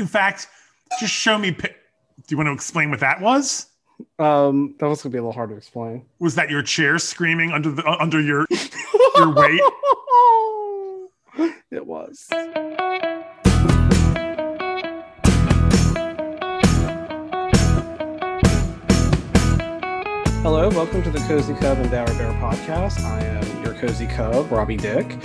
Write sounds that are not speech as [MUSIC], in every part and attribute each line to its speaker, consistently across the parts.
Speaker 1: In fact, just show me. pi- Do you want to explain what that was?
Speaker 2: Um, that was gonna be a little hard to explain.
Speaker 1: Was that your chair screaming under the uh, under your your weight? [LAUGHS]
Speaker 2: it was. Hello, welcome to the Cozy Cub and Dour Bear podcast. I am your cozy cub, Robbie Dick,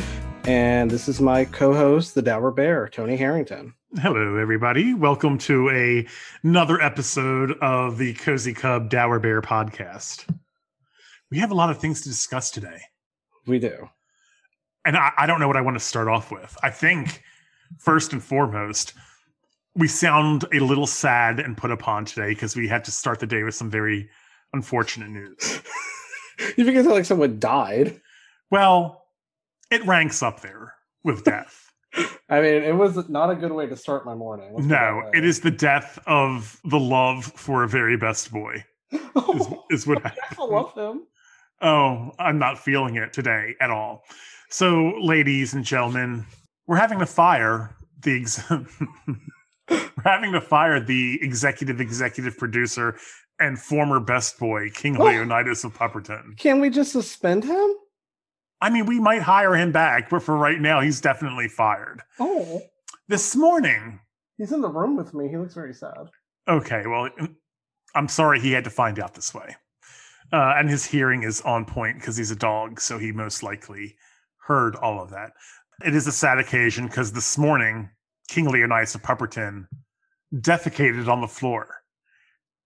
Speaker 2: and this is my co-host, the Dour Bear, Tony Harrington.
Speaker 1: Hello, everybody. Welcome to a another episode of the Cozy Cub Dour Bear podcast. We have a lot of things to discuss today,
Speaker 2: We do.
Speaker 1: and I, I don't know what I want to start off with. I think first and foremost, we sound a little sad and put upon today because we had to start the day with some very unfortunate news. [LAUGHS]
Speaker 2: You think it's like someone died?
Speaker 1: Well, it ranks up there with death. [LAUGHS]
Speaker 2: I mean, it was not a good way to start my morning. let's
Speaker 1: No, it is the death of the love for a very best boy. Is,
Speaker 2: Oh, [LAUGHS]
Speaker 1: is what
Speaker 2: I love him.
Speaker 1: Oh, I'm not feeling it today at all. So, ladies and gentlemen, we're having to fire the ex- [LAUGHS] we're having to fire the executive executive producer and former best boy King
Speaker 2: Oh.
Speaker 1: Leonidas of Pupperton.
Speaker 2: Can we just suspend him?
Speaker 1: I mean, we might hire him back, but for right now, he's definitely fired.
Speaker 2: Oh,
Speaker 1: This morning,
Speaker 2: he's in the room with me. He looks very sad.
Speaker 1: okay, well, [CLEARS THROAT] I'm sorry he had to find out this way. Uh, and his hearing is on point because he's a dog, so he most likely heard all of that. It is a sad occasion because this morning, King Leonidas of Pupperton defecated on the floor.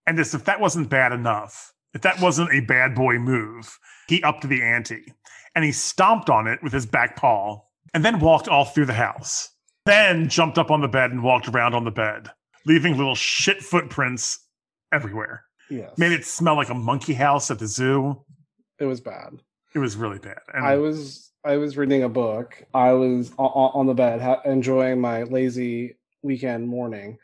Speaker 1: And as if that wasn't bad enough, if that wasn't a bad boy move, he upped the ante and he stomped on it with his back paw and then walked all through the house. Then jumped up on the bed and walked around on the bed, leaving little shit footprints everywhere.
Speaker 2: Yes,
Speaker 1: Made it smell like a monkey house at the zoo.
Speaker 2: It was bad.
Speaker 1: It was really bad. And
Speaker 2: I was I was reading a book. I was on the bed ha- enjoying my lazy weekend morning,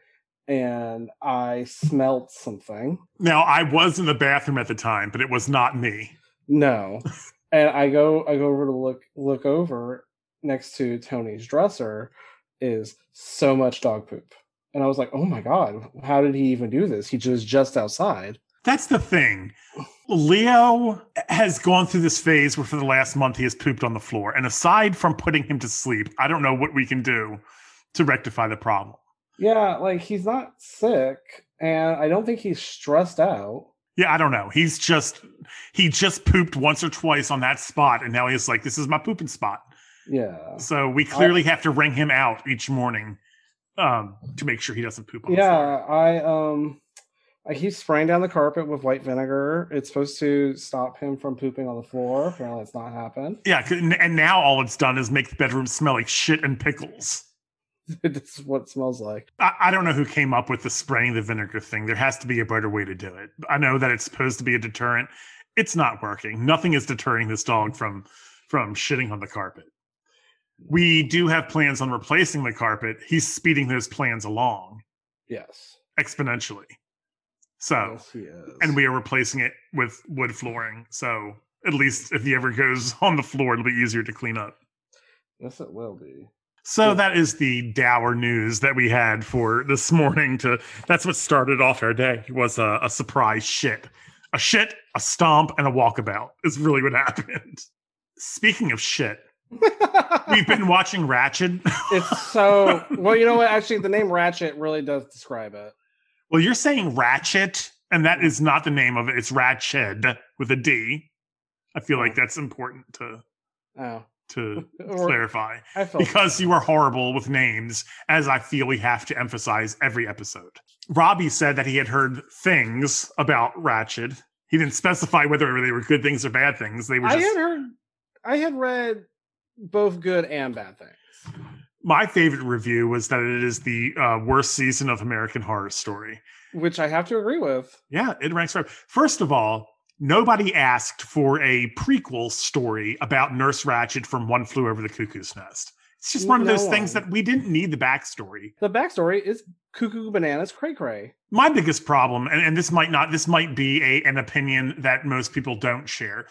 Speaker 2: and I smelt something.
Speaker 1: now I was in the bathroom at the time, but it was not me.
Speaker 2: No, [LAUGHS] and I go I go over to look look over next to Tony's dresser is so much dog poop. And I was like, "Oh my god, how did he even do this? He was just outside."
Speaker 1: That's the thing. Leo has gone through this phase where for the last month he has pooped on the floor. And aside from putting him to sleep, I don't know what we can do to rectify the problem.
Speaker 2: Yeah, like he's not sick, and I don't think he's stressed out.
Speaker 1: Yeah, I don't know. He's just he just pooped once or twice on that spot, and now he's like, "This is my pooping spot."
Speaker 2: Yeah.
Speaker 1: So we clearly have to ring him out each morning um, to make sure he doesn't poop on
Speaker 2: Yeah,
Speaker 1: floor.
Speaker 2: I um I keep spraying down the carpet with white vinegar. It's supposed to stop him from pooping on the floor. Apparently it's not happened.
Speaker 1: Yeah, and now all it's done is make the bedroom smell like shit and pickles. [LAUGHS]
Speaker 2: this is what it smells like.
Speaker 1: I, I don't know who came up with the spraying the vinegar thing. There has to be a better way to do it. I know that it's supposed to be a deterrent. It's not working. Nothing is deterring this dog from from shitting on the carpet. We do have plans on replacing the carpet. He's speeding those plans along
Speaker 2: Yes.
Speaker 1: exponentially. So,
Speaker 2: Yes, he is.
Speaker 1: and we are replacing it with wood flooring. So, at least if he ever goes [LAUGHS] on the floor, it'll be easier to clean up.
Speaker 2: Yes, it will be.
Speaker 1: So that is the dour news that we had for this morning. To that's what started off our day was a, a surprise shit, a shit, a stomp, and a walkabout. Is really what [LAUGHS] happened. Speaking of shit, we've been [LAUGHS] watching Ratchet.
Speaker 2: it's so [LAUGHS] well, you know what? Actually, the name Ratchet really does describe it.
Speaker 1: well, you're saying Ratchet, and that is not the name of it. It's Ratchet with a D. I feel like oh. that's important to
Speaker 2: Oh.
Speaker 1: To [LAUGHS] clarify. Because you are horrible with names, as I feel we have to emphasize every episode. Robbie said that he had heard things about Ratchet. He didn't specify whether they were good things or bad things. They were Just...
Speaker 2: I had heard I had read both good and bad things.
Speaker 1: my favorite review was that it is the uh, worst season of American Horror Story.
Speaker 2: Which I have to agree with.
Speaker 1: Yeah, it ranks right. First of all, nobody asked for a prequel story about Nurse Ratchet from One Flew Over the Cuckoo's Nest. It's just one of
Speaker 2: No
Speaker 1: those things
Speaker 2: one.
Speaker 1: that we didn't need the backstory.
Speaker 2: The backstory is Cuckoo Bananas Cray Cray.
Speaker 1: my biggest problem and, and this might not this might be a, an opinion that most people don't share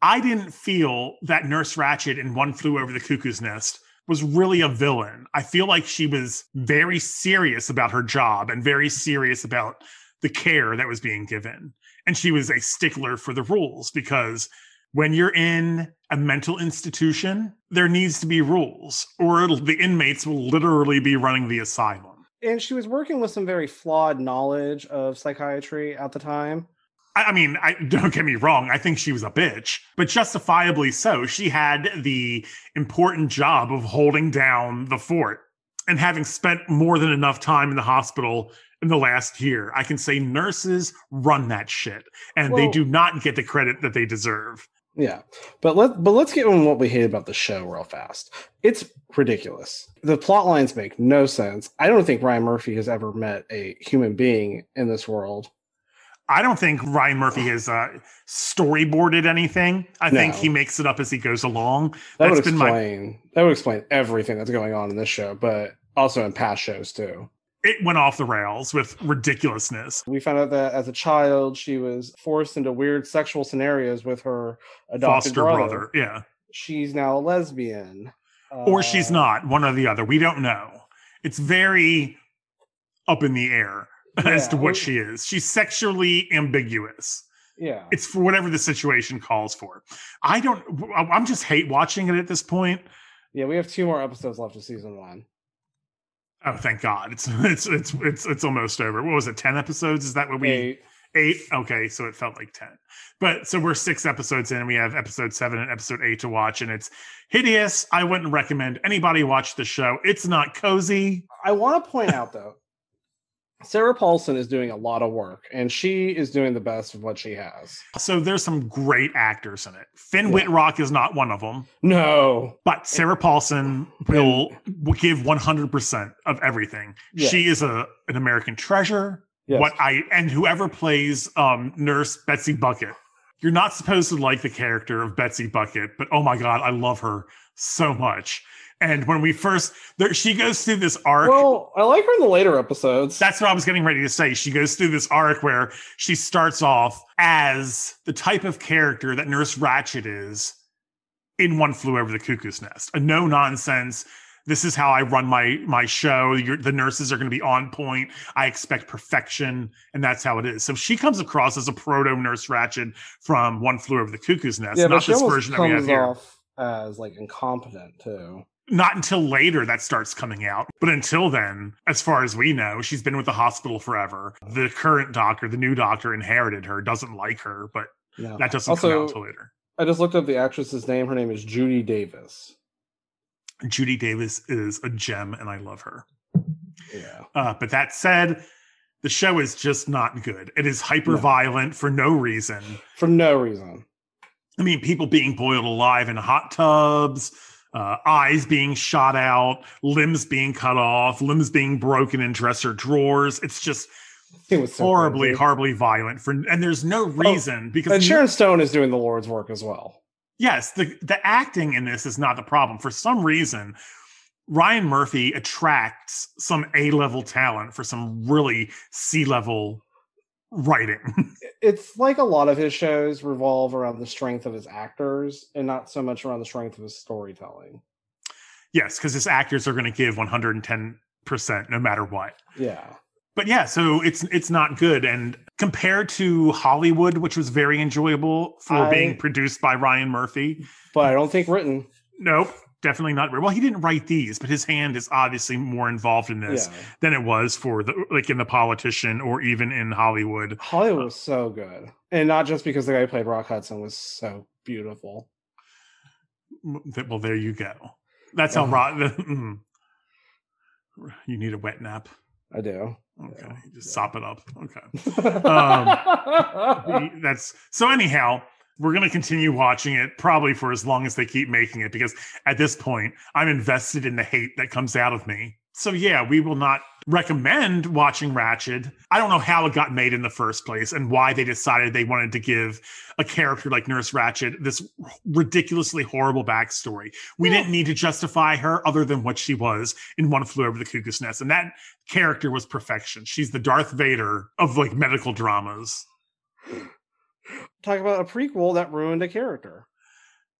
Speaker 1: i didn't feel that nurse ratchet in one flew over the cuckoo's nest was really a villain. I feel like she was very serious about her job and very serious about the care that was being given. And she was a stickler for the rules because when you're in a mental institution, there needs to be rules, or the inmates will literally be running the asylum.
Speaker 2: And she was working with some very flawed knowledge of psychiatry at the time.
Speaker 1: I I mean, I [LAUGHS] don't get me wrong. I think she was a bitch, but justifiably so. She had the important job of holding down the fort. And having spent more than enough time in the hospital in the last year, I can say nurses run that shit, and they do not get the credit that they deserve.
Speaker 2: Yeah, but let but let's get on what we hate about the show real fast. It's ridiculous. The plot lines make no sense. I don't think Ryan Murphy has ever met a human being in this world.
Speaker 1: I don't think Ryan Murphy has uh, storyboarded anything. I think he makes it up as he goes along.
Speaker 2: That
Speaker 1: That's
Speaker 2: would
Speaker 1: been my
Speaker 2: explain that would explain everything that's going on in this show, but also in past shows too.
Speaker 1: It went off the rails with ridiculousness.
Speaker 2: We found out that as a child, she was forced into weird sexual scenarios with her adopted
Speaker 1: Foster
Speaker 2: brother.
Speaker 1: brother, yeah.
Speaker 2: She's now a lesbian,
Speaker 1: Or she's
Speaker 2: Uh,
Speaker 1: not, one or the other. We don't know. It's very up in the air [LAUGHS] as to what
Speaker 2: we-
Speaker 1: she is. She's sexually ambiguous.
Speaker 2: Yeah,
Speaker 1: It's for whatever the situation calls for. I don't, I'm just hate watching it at this point.
Speaker 2: yeah. We have two more episodes left of season one.
Speaker 1: Oh, thank God. It's, [LAUGHS] it's, it's, it's, it's almost over. What was it? 10 episodes? Is that what we,
Speaker 2: Eight.
Speaker 1: Eight. Okay, so it felt like ten, but so we're six episodes in. and We have episode seven and episode eight to watch, and it's hideous. I wouldn't recommend anybody watch the show. It's not cozy.
Speaker 2: I want to point out though, Sarah Paulson is doing a lot of work, and she is doing the best of what she has.
Speaker 1: So there's some great actors in it. Finn
Speaker 2: Yeah.
Speaker 1: Wittrock is not one of them,
Speaker 2: No,
Speaker 1: but Sarah Paulson will, will give 100 percent of everything.
Speaker 2: Yes.
Speaker 1: She is a an American treasure.
Speaker 2: yes.
Speaker 1: What I and whoever plays um, Nurse Betsy Bucket, you're not supposed to like the character of Betsy Bucket, but oh my god, I love her so much. And when we first, there, she goes through this arc.
Speaker 2: Well, I like her in the later episodes.
Speaker 1: That's what I was getting ready to say. She goes through this arc where she starts off as the type of character that Nurse Ratchet is in One Flew Over the Cuckoo's Nest. A no nonsense. This is how I run my my show. The nurses are going to be on point. I expect perfection, and that's how it is. So she comes across as a proto Nurse Ratchet from One Flew Over the Cuckoo's Nest,
Speaker 2: yeah,
Speaker 1: not this version that we have
Speaker 2: comes
Speaker 1: here.
Speaker 2: off as like incompetent too.
Speaker 1: Not until later that starts coming out. But until then, as far as we know, she's been with the hospital forever. The current doctor, the new doctor, inherited her, doesn't like her, but
Speaker 2: No.
Speaker 1: that doesn't come
Speaker 2: Also-
Speaker 1: out until later.
Speaker 2: I just looked up the actress's name. Her name is Judy Davis.
Speaker 1: Judy Davis is a gem, and I love her.
Speaker 2: Yeah.
Speaker 1: Uh, but that said, the show is just not good. It is hyper
Speaker 2: No.
Speaker 1: violent for no reason.
Speaker 2: For no reason.
Speaker 1: I mean, people being boiled alive in hot tubs, uh, eyes being shot out, limbs being cut off, limbs being broken in dresser drawers. It's just
Speaker 2: It was so
Speaker 1: horribly,
Speaker 2: crazy.
Speaker 1: horribly violent for, and there's no reason because
Speaker 2: And Sharon Stone is doing the Lord's work as well.
Speaker 1: yes, the the acting in this is not the problem. For some reason, Ryan Murphy attracts some A level talent for some really C level writing. [LAUGHS]
Speaker 2: It's like a lot of his shows revolve around the strength of his actors and not so much around the strength of his storytelling.
Speaker 1: yes, because his actors are going to give 110 percent no matter what.
Speaker 2: Yeah.
Speaker 1: But yeah, so it's it's not good. And compared to Hollywood, which was very enjoyable for
Speaker 2: I-
Speaker 1: being produced by Ryan Murphy,
Speaker 2: But I don't think written.
Speaker 1: nope, definitely not. Well, he didn't write these, but his hand is obviously more involved in this
Speaker 2: Yeah.
Speaker 1: than it was for the like in the politician or even in Hollywood.
Speaker 2: Hollywood was so good. And not just because the guy who played Rock Hudson was so beautiful.
Speaker 1: Well, there you go. That's how
Speaker 2: Uh-huh. [LAUGHS]
Speaker 1: Mm. You need a wet nap.
Speaker 2: I do.
Speaker 1: Okay,
Speaker 2: Yeah,
Speaker 1: just sop it up. Okay. [LAUGHS] Um, that's so anyhow we're going to continue watching it probably for as long as they keep making it because at this point i'm invested in the hate that comes out of me. So yeah we will not recommend watching ratchet i don't know how it got made in the first place and why they decided they wanted to give a character like nurse ratchet this ridiculously horrible backstory. We
Speaker 2: Yeah.
Speaker 1: didn't need to justify her other than what she was in one flew over the cuckoo's nest and that character was perfection. She's the darth vader of like medical dramas [GASPS] [LAUGHS]
Speaker 2: Talk about a prequel that ruined a character.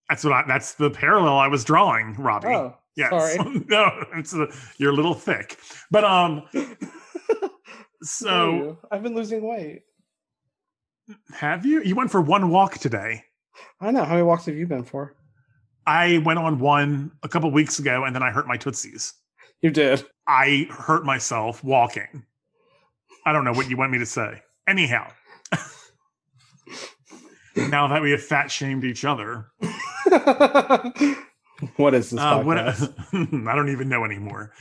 Speaker 1: That's what I, that's the parallel I was drawing, Robbie.
Speaker 2: Oh,
Speaker 1: Yes.
Speaker 2: Sorry. [LAUGHS]
Speaker 1: no, it's a, you're a little thick. But um [LAUGHS] so
Speaker 2: I've been losing weight.
Speaker 1: have you? You went for one walk today.
Speaker 2: I know. How many walks have you been for?
Speaker 1: I went on one a couple weeks ago and then I hurt my tootsies.
Speaker 2: You did.
Speaker 1: I hurt myself walking. I don't know what you want me to say. Anyhow, [LAUGHS] now that we have fat shamed each other, [LAUGHS]
Speaker 2: what is this
Speaker 1: uh, what. [LAUGHS] I don't even know anymore.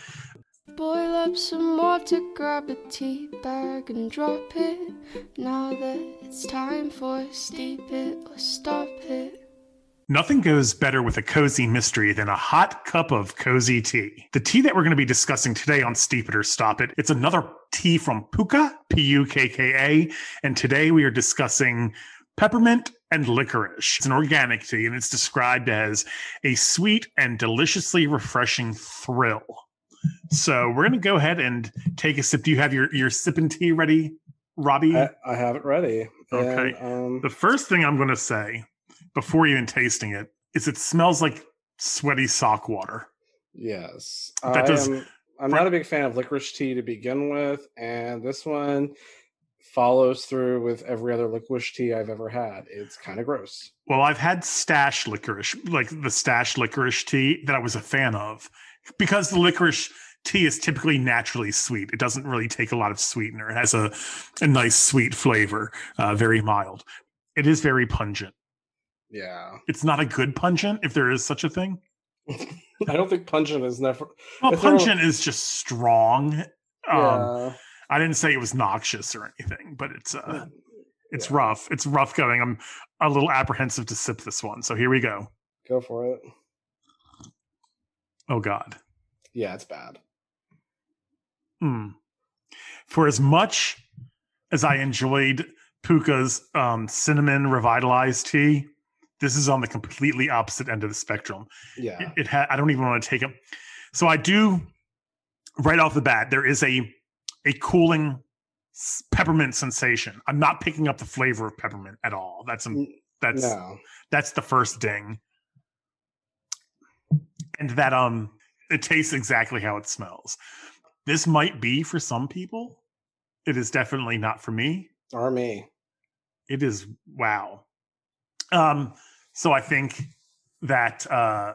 Speaker 3: Boil up some water, grab a tea bag and drop it. Now that it's time for steep it or stop it.
Speaker 1: Nothing goes better with a cozy mystery than a hot cup of cozy tea. The tea that we're going to be discussing today on Steep It or Stop It, it's another tea from Pukka, P U K K A, and today we are discussing peppermint and licorice. It's an organic tea and it's described as a sweet and deliciously refreshing thrill. So we're going to go ahead and take a sip. Do you have your your sipping tea ready, Robbie?
Speaker 2: I, I have it ready.
Speaker 1: Okay.
Speaker 2: And, um,
Speaker 1: The first thing I'm going to say before even tasting it is it smells like sweaty sock water.
Speaker 2: yes.
Speaker 1: That
Speaker 2: I
Speaker 1: does-
Speaker 2: am, I'm not a big fan of licorice tea to begin with, and this one follows through with every other licorice tea I've ever had. It's kind of gross.
Speaker 1: Well, I've had stash licorice, like the stash licorice tea that I was a fan of because the licorice tea is typically naturally sweet. It doesn't really take a lot of sweetener. It has a, a nice sweet flavor, uh, very mild. It is very pungent.
Speaker 2: Yeah.
Speaker 1: It's not a good pungent, if there is such a thing. [LAUGHS]
Speaker 2: I don't think pungent is never.
Speaker 1: Well, pungent is just strong. Um,
Speaker 2: yeah.
Speaker 1: I didn't say it was noxious or anything, but it's uh, it's
Speaker 2: Yeah.
Speaker 1: rough. It's rough going. I'm a little apprehensive to sip this one. So here we go.
Speaker 2: Go for it.
Speaker 1: Oh God.
Speaker 2: Yeah, it's bad.
Speaker 1: Mm. For as much as I enjoyed Pukka's um, cinnamon revitalized tea, this is on the completely opposite end of the spectrum.
Speaker 2: Yeah.
Speaker 1: It, it ha- I don't even want to take it. So I do right off the bat. There is a a cooling peppermint sensation. I'm not picking up the flavor of peppermint at all. That's
Speaker 2: N-
Speaker 1: that's
Speaker 2: no.
Speaker 1: that's the first ding. And that um it tastes exactly how it smells. This might be for some people. It is definitely not for me.
Speaker 2: Or me.
Speaker 1: It is wow. Um so I think that uh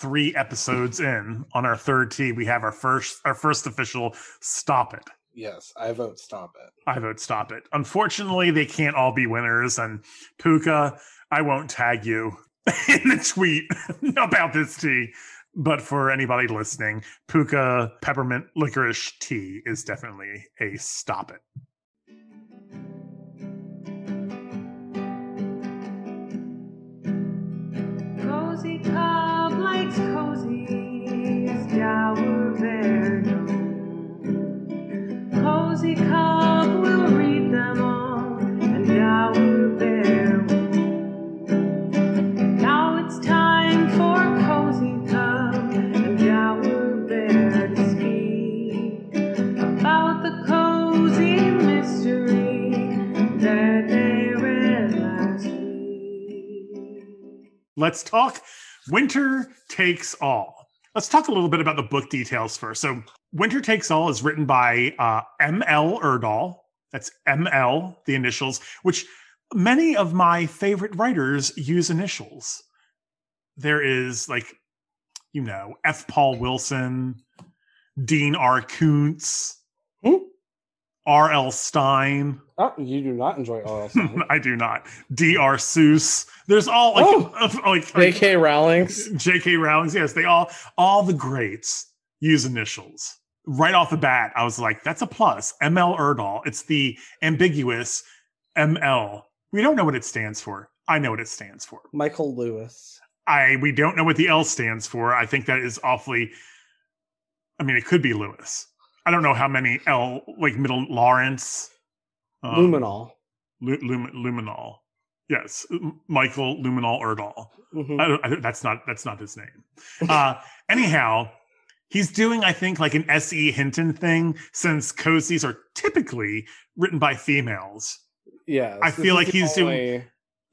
Speaker 1: 3 episodes in on our third tee we have our first our first official stop it.
Speaker 2: Yes, I vote stop it.
Speaker 1: I vote stop it. Unfortunately, they can't all be winners. And Pukka, I won't tag you [LAUGHS] in the tweet [LAUGHS] about this tea. But for anybody listening, Pukka peppermint licorice tea is definitely a stop it. Let's talk Winter Takes All. Let's talk a little bit about the book details first. So, Winter Takes All is written by uh, M.L. Erdahl. That's M.L., the initials, which many of my favorite writers use initials. There is like, you know, F. Paul Wilson, Dean R. Koontz,
Speaker 2: Hmm?
Speaker 1: R.L. Stine.
Speaker 2: Oh, you do not enjoy R.L. [LAUGHS] Stine.
Speaker 1: I do not. D.R. Seuss. There's all like,
Speaker 2: Oh. [LAUGHS]
Speaker 1: of- like, like
Speaker 2: J.K. Rowling's.
Speaker 1: J.K. Rowling's. Yes, they all all the greats use initials. Right off the bat, I was like, "That's a plus." M.L. Erdahl. It's the ambiguous M.L. We don't know what it stands for. I know what it stands for.
Speaker 2: Michael Lewis.
Speaker 1: I we don't know what the L stands for. I think that is awfully. I mean, it could be Lewis. I don't know how many L like middle Lawrence. um,
Speaker 2: Luminol.
Speaker 1: Lu- Lum- Luminol. Yes, Michael Luminol Erdahl.
Speaker 2: Mhm.
Speaker 1: I I that's not that's not his name. Uh, [LAUGHS] anyhow, he's doing I think like an S. E. Hinton thing since cozies are typically written by females.
Speaker 2: Yeah,
Speaker 1: I feel like he's doing-
Speaker 2: only-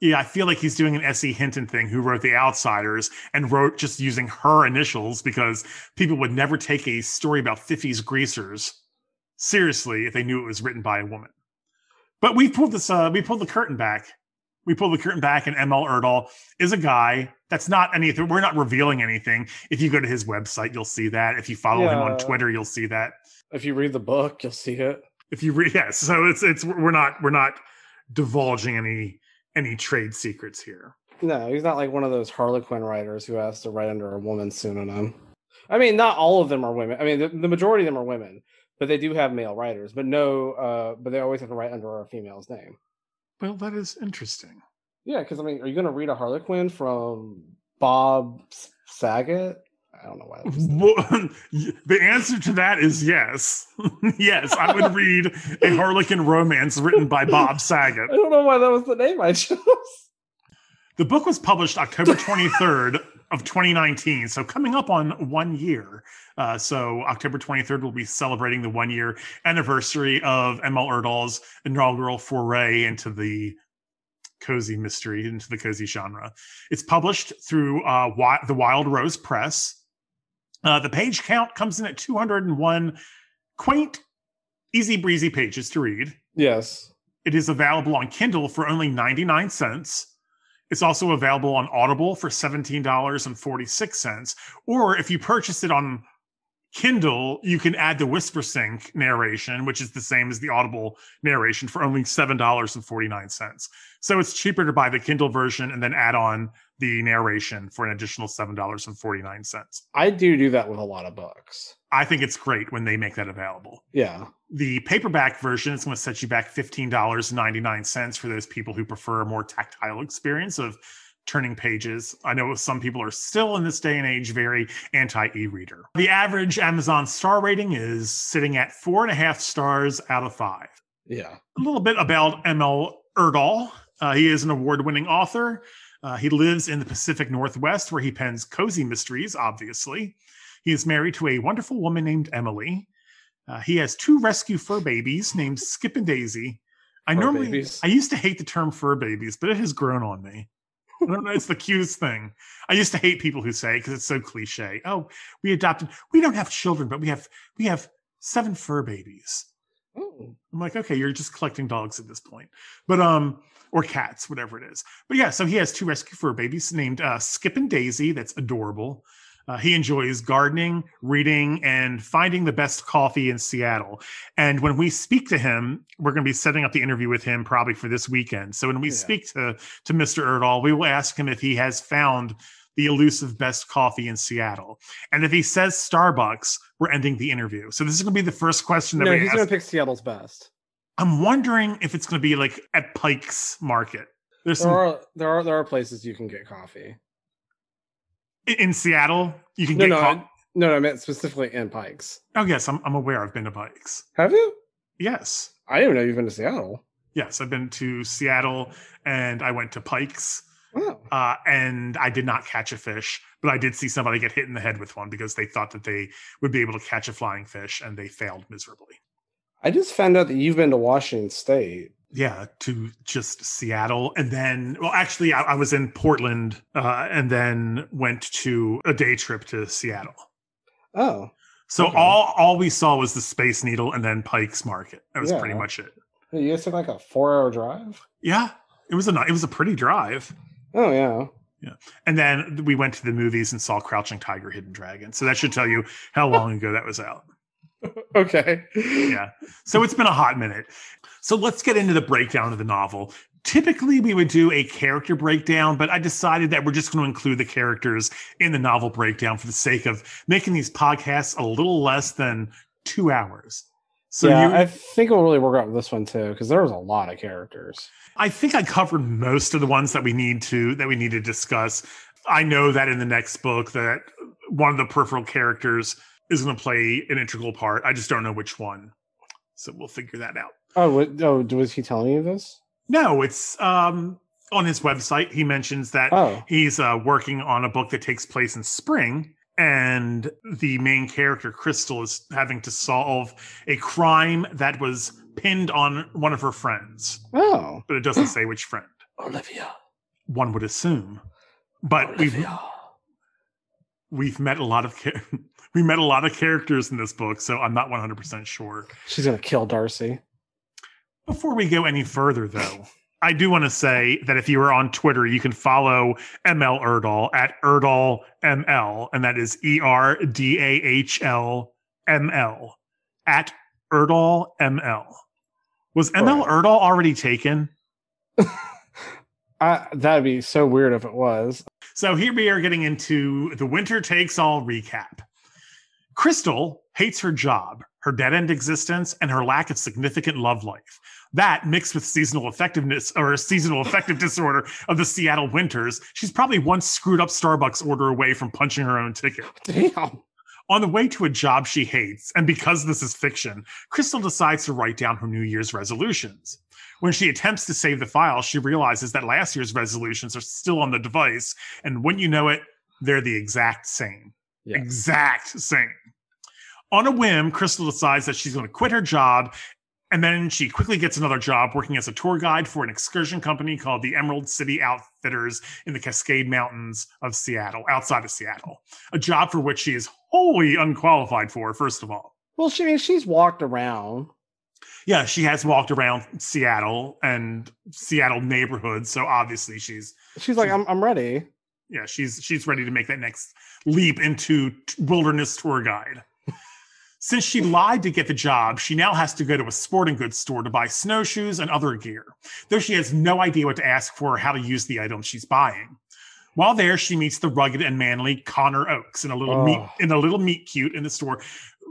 Speaker 1: Yeah, I feel like he's doing an S.E. Hinton thing who wrote The Outsiders and wrote just using her initials because people would never take a story about 50s greasers seriously if they knew it was written by a woman. But we pulled this uh we pulled the curtain back. We pulled the curtain back and ML Erdahl is a guy that's not anything. We're not revealing anything. If you go to his website, you'll see that. If you follow him on Twitter, you'll see that.
Speaker 2: If you read the book, you'll see it.
Speaker 1: If you read [LAUGHS] yes, so it's it's we're not we're not divulging any any trade secrets here.
Speaker 2: No, he's not like one of those Harlequin writers who has to write under a woman's pseudonym. I mean, not all of them are women. I mean, the, the majority of them are women, but they do have male writers. But no, uh, but they always have to write under a female's name.
Speaker 1: Well, that is interesting.
Speaker 2: Yeah, because I mean, are you going to read a Harlequin from Bob Saget? I don't know why. [LAUGHS] that was there.
Speaker 1: Well, the answer to that is yes. [LAUGHS] yes, I would read a [LAUGHS] Harlequin romance written by Bob Saget.
Speaker 2: I don't know why that was the name I chose.
Speaker 1: The book was published October 23rd of 2019, so coming up on one year. Uh, so October 23rd, we'll be celebrating the one year anniversary of ML Erdahl's inaugural foray into the cozy mystery, into the cozy genre. It's published through uh, the Wild Rose Press. Uh, the page count comes in at 201 quaint, easy breezy pages to read.
Speaker 2: Yes.
Speaker 1: It is available on Kindle for only 99 cents. It's also available on Audible for $17.46. Or if you purchase it on Kindle, you can add the Whispersync narration, which is the same as the Audible narration for only $7.49. So it's cheaper to buy the Kindle version and then add on the narration for an additional $7.49.
Speaker 2: I do do that with a lot of books.
Speaker 1: I think it's great when they make that available.
Speaker 2: Yeah.
Speaker 1: The paperback version is going to set you back $15.99 for those people who prefer a more tactile experience of turning pages. I know some people are still in this day and age very anti e reader. The average Amazon star rating is sitting at four and a half stars out of five.
Speaker 2: Yeah.
Speaker 1: A little bit about ML Erdahl. Uh, he is an award winning author. Uh, he lives in the Pacific Northwest where he pens cozy mysteries, obviously. He is married to a wonderful woman named Emily. Uh, he has two rescue fur babies named Skip and Daisy. I
Speaker 2: Fur
Speaker 1: normally,
Speaker 2: babies?
Speaker 1: I used to hate the term fur babies, but it has grown on me. [LAUGHS] I don't know. It's the cutest thing. I used to hate people who say because it's so cliche. Oh, we adopted. We don't have children, but we have we have seven fur babies.
Speaker 2: Oh.
Speaker 1: I'm like, okay, you're just collecting dogs at this point, but um, or cats, whatever it is. But yeah, so he has two rescue fur babies named uh, Skip and Daisy. That's adorable. Uh, he enjoys gardening, reading, and finding the best coffee in Seattle. And when we speak to him, we're going to be setting up the interview with him probably for this weekend. So when we
Speaker 2: Yeah.
Speaker 1: speak to to Mr. Erdahl, we will ask him if he has found the elusive best coffee in Seattle. And if he says Starbucks, we're ending the interview. So this is going to be the first question that we ask
Speaker 2: No,
Speaker 1: we
Speaker 2: he's going to pick Seattle's best.
Speaker 1: I'm wondering if it's going to be like at Pike's Market. There's
Speaker 2: There
Speaker 1: some
Speaker 2: are there are there are places you can get coffee.
Speaker 1: In Seattle. You can
Speaker 2: No,
Speaker 1: get.
Speaker 2: no,
Speaker 1: co-
Speaker 2: I, no, no, I meant specifically in Pikes.
Speaker 1: oh yes, I'm, I'm aware. I've been to Pike's.
Speaker 2: Have you?
Speaker 1: Yes,
Speaker 2: I didn't even know you've been to Seattle.
Speaker 1: yes, I've been to Seattle and I went to Pike's.
Speaker 2: Wow.
Speaker 1: Uh, and I did not catch a fish, but I did see somebody get hit in the head with one because they thought that they would be able to catch a flying fish, and they failed miserably.
Speaker 2: I just found out that you've been to Washington State.
Speaker 1: Yeah, to just Seattle, and then well, actually, I, I was in Portland, uh, and then went to a day trip to Seattle.
Speaker 2: Oh,
Speaker 1: So
Speaker 2: Okay.
Speaker 1: all all we saw was the Space Needle and then Pike's Market. That was pretty much it.
Speaker 2: you guys took like a four-hour drive.
Speaker 1: Yeah, it was a it was a pretty drive.
Speaker 2: Oh yeah yeah.
Speaker 1: And then we went to the movies and saw Crouching Tiger, Hidden Dragon. So that should tell you how long ago that was out. [LAUGHS]
Speaker 2: Okay.
Speaker 1: Yeah. So it's been a hot minute. So let's get into the breakdown of the novel. Typically, we would do a character breakdown, but I decided that we're just going to include the characters in the novel breakdown for the sake of making these podcasts a little less than two hours. So
Speaker 2: yeah,
Speaker 1: you,
Speaker 2: I think it'll really work out with this one too, because there was a lot of characters.
Speaker 1: I think I covered most of the ones that we need to that we need to discuss. I know that in the next book that one of the peripheral characters is going to play an integral part. I just don't know which one. So we'll figure that out.
Speaker 2: Oh, what, oh, was he telling you this?
Speaker 1: No, it's um on his website he mentions that
Speaker 2: Oh,
Speaker 1: he's uh, working on a book that takes place in spring and the main character Crystal is having to solve a crime that was pinned on one of her friends,
Speaker 2: oh,
Speaker 1: but it doesn't say which friend. [GASPS]
Speaker 2: Olivia.
Speaker 1: one would assume. But we've we've met a lot of cha- [LAUGHS] we met a lot of characters in this book, so I'm not 100% sure.
Speaker 2: She's gonna kill Darcy.
Speaker 1: Before we go any further, though, I do want to say that if you are on Twitter, you can follow ML Erdahl at Erdahl ML, and that is E R D A H L M L at Erdahl ML. Was ML
Speaker 2: Right.
Speaker 1: Erdahl already taken? [LAUGHS]
Speaker 2: That'd be so weird if it was.
Speaker 1: So here we are getting into the winter takes all recap. Crystal hates her job, her dead end existence, and her lack of significant love life. That mixed with seasonal effectiveness or seasonal affective [LAUGHS] disorder of the Seattle winters, she's probably one screwed up Starbucks order away from punching her own ticket.
Speaker 2: Damn.
Speaker 1: On the way to a job she hates, and because this is fiction, Crystal decides to write down her New Year's resolutions. When she attempts to save the file, she realizes that last year's resolutions are still on the device, and when you know it, they're the exact same.
Speaker 2: Yeah.
Speaker 1: Exact same. On a whim, Crystal decides that she's going to quit her job, and then she quickly gets another job working as a tour guide for an excursion company called the Emerald City Outfitters in the Cascade Mountains of Seattle, outside of Seattle. A job for which she is wholly unqualified for, first of all.
Speaker 2: Well, she I mean she's walked around.
Speaker 1: Yeah, she has walked around Seattle and Seattle neighborhoods, so obviously she's
Speaker 2: She's like, I'm I'm ready.
Speaker 1: yeah, she's she's ready to make that next leap into wilderness tour guide. Since she lied to get the job, she now has to go to a sporting goods store to buy snowshoes and other gear, though she has no idea what to ask for or how to use the items she's buying. While there, she meets the rugged and manly Connor Oakes in a little meet
Speaker 2: Oh.
Speaker 1: in a little meet cute in the store.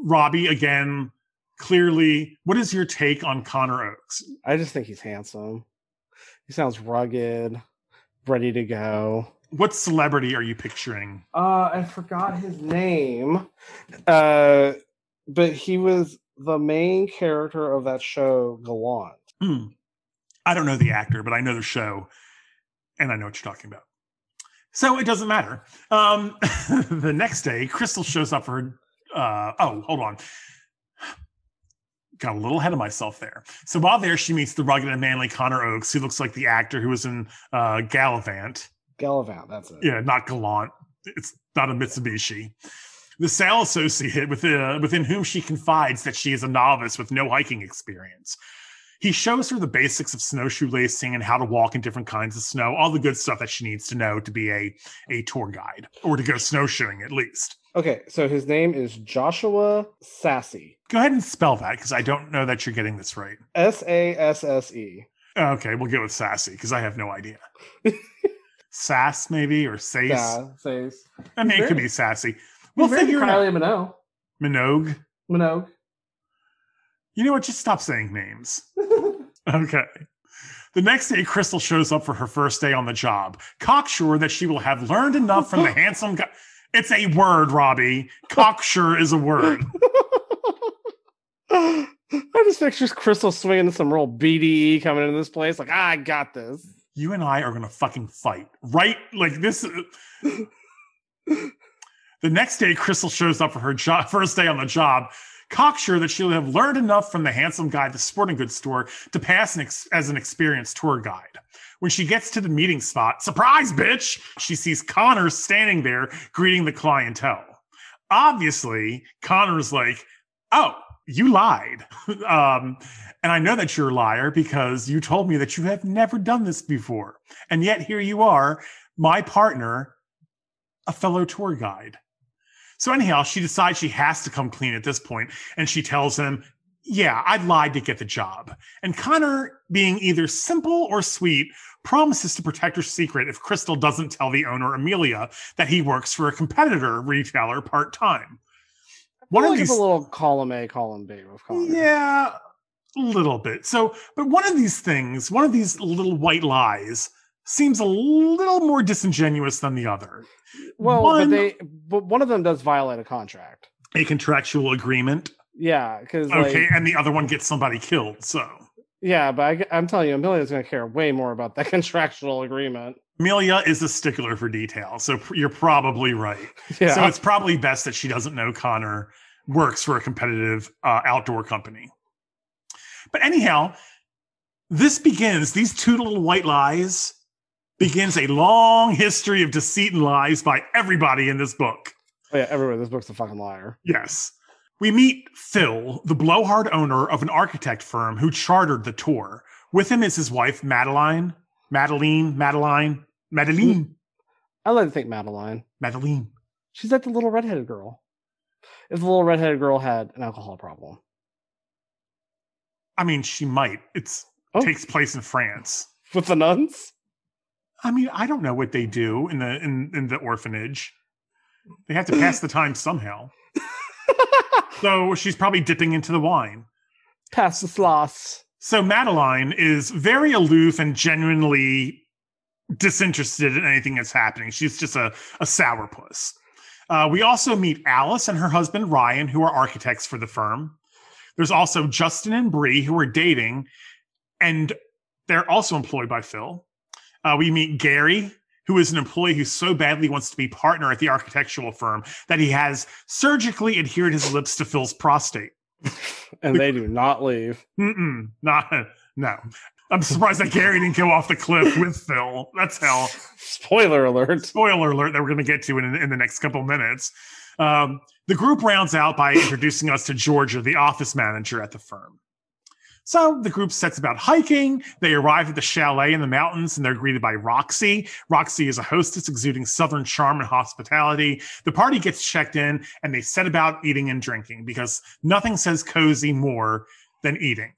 Speaker 1: Robbie again, clearly. What is your take on Connor Oakes?
Speaker 2: I just think he's handsome. He sounds rugged, ready to go.
Speaker 1: What celebrity are you picturing?
Speaker 2: Uh, I forgot his name. Uh, but he was the main character of that show, Gallant.
Speaker 1: Hmm. I don't know the actor, but I know the show, and I know what you're talking about. So it doesn't matter. Um, [LAUGHS] the next day, Crystal shows up for her. Uh, oh, hold on. Got a little ahead of myself there. So while there, she meets the rugged and manly Connor Oakes, who looks like the actor who was in uh, Galavant.
Speaker 2: Galavant, that's it.
Speaker 1: Yeah, not Gallant. It's not a Mitsubishi. The sales associate with, uh, within whom she confides that she is a novice with no hiking experience. He shows her the basics of snowshoe lacing and how to walk in different kinds of snow, all the good stuff that she needs to know to be a, a tour guide or to go snowshoeing at least.
Speaker 2: Okay, so his name is Joshua Sasse.
Speaker 1: Go ahead and spell that because I don't know that you're getting this right.
Speaker 2: S A S S E.
Speaker 1: Okay, we'll go with sassy because I have no idea. [LAUGHS] Sass, maybe, or Sace.
Speaker 2: Yeah, says.
Speaker 1: I mean, it could be sassy.
Speaker 2: We'll
Speaker 1: figure it out.
Speaker 2: Minogue.
Speaker 1: Minogue.
Speaker 2: Minogue.
Speaker 1: You know what? Just stop saying names. [LAUGHS] Okay. The next day, Crystal shows up for her first day on the job, cocksure that she will have learned enough from the [LAUGHS] handsome guy. It's a word, Robbie. Cocksure is a word. [LAUGHS]
Speaker 2: I just pictures Crystal swinging some real BDE coming into this place. Like, I got this.
Speaker 1: You and I are going to fucking fight, right? Like this. [LAUGHS] the next day, Crystal shows up for her job, first day on the job, cocksure that she'll have learned enough from the handsome guy at the sporting goods store to pass an ex- as an experienced tour guide. When she gets to the meeting spot, surprise, bitch, she sees Connor standing there greeting the clientele. Obviously, Connor's like, oh, you lied. [LAUGHS] um, and I know that you're a liar because you told me that you have never done this before. And yet here you are, my partner, a fellow tour guide. So, anyhow, she decides she has to come clean at this point, and she tells him, Yeah, I lied to get the job. And Connor, being either simple or sweet, promises to protect her secret if Crystal doesn't tell the owner, Amelia, that he works for a competitor retailer part time. One of
Speaker 2: like
Speaker 1: these,
Speaker 2: a little column A, column B with Connor.
Speaker 1: yeah, a little bit. So, but one of these things, one of these little white lies, seems a little more disingenuous than the other.
Speaker 2: Well,
Speaker 1: One-
Speaker 2: but they, but one of them does violate a contract.
Speaker 1: A contractual agreement.
Speaker 2: Yeah, because
Speaker 1: Okay,
Speaker 2: like,
Speaker 1: and the other one gets somebody killed. So,
Speaker 2: yeah, but I, am telling you, Amelia's going to care way more about that [LAUGHS] contractual agreement.
Speaker 1: Amelia is a stickler for detail. So, you're probably right. [LAUGHS]
Speaker 2: Yeah,
Speaker 1: So, it's probably best that she doesn't know Connor works for a competitive uh, outdoor company. But, anyhow, this begins, these two little white lies begins a long history of deceit and lies by everybody in this book.
Speaker 2: Oh, yeah, everyone, this book's a fucking liar.
Speaker 1: Yes. We meet Phil, the blowhard owner of an architect firm who chartered the tour. With him is his wife, Madeline. Madeline, Madeline, Madeline,
Speaker 2: I like to think Madeline.
Speaker 1: Madeline.
Speaker 2: She's like the little redheaded girl. If the little redheaded girl had an alcohol problem.
Speaker 1: I mean, she might. It's
Speaker 2: Oh.
Speaker 1: takes place in France.
Speaker 2: With the nuns?
Speaker 1: I mean, I don't know what they do in the in, in the orphanage. They have to pass the time somehow. So she's probably dipping into the wine.
Speaker 2: Pass the sloss.
Speaker 1: So Madeline is very aloof and genuinely disinterested in anything that's happening. She's just a, a sourpuss. Uh, we also meet Alice and her husband Ryan, who are architects for the firm. There's also Justin and Bree, who are dating, and they're also employed by Phil. Uh, we meet Gary, who is an employee who so badly wants to be partner at the architectural firm that he has surgically adhered his lips to Phil's prostate. [LAUGHS]
Speaker 2: And they do not leave.
Speaker 1: Mm-mm, not no. I'm surprised that Gary didn't go off the cliff with Phil. That's hell.
Speaker 2: Spoiler alert.
Speaker 1: Spoiler alert that we're going to get to in, in the next couple minutes. Um, the group rounds out by introducing us to Georgia, the office manager at the firm. So the group sets about hiking. They arrive at the chalet in the mountains and they're greeted by Roxy. Roxy is a hostess exuding southern charm and hospitality. The party gets checked in and they set about eating and drinking because nothing says cozy more than eating.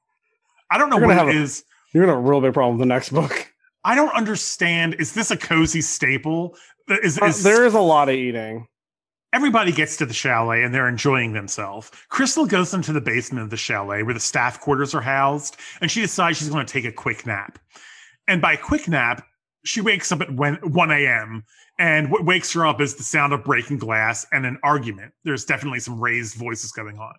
Speaker 1: I don't know
Speaker 2: You're
Speaker 1: what it
Speaker 2: a-
Speaker 1: is.
Speaker 2: You're gonna have a real big problem with the next book.
Speaker 1: I don't understand. Is this a cozy staple? Is,
Speaker 2: Uh,
Speaker 1: is
Speaker 2: there is a lot of eating.
Speaker 1: Everybody gets to the chalet and they're enjoying themselves. Crystal goes into the basement of the chalet where the staff quarters are housed, and she decides she's going to take a quick nap. And by quick nap, she wakes up at 1 1 a.m. And what wakes her up is the sound of breaking glass and an argument. There's definitely some raised voices going on.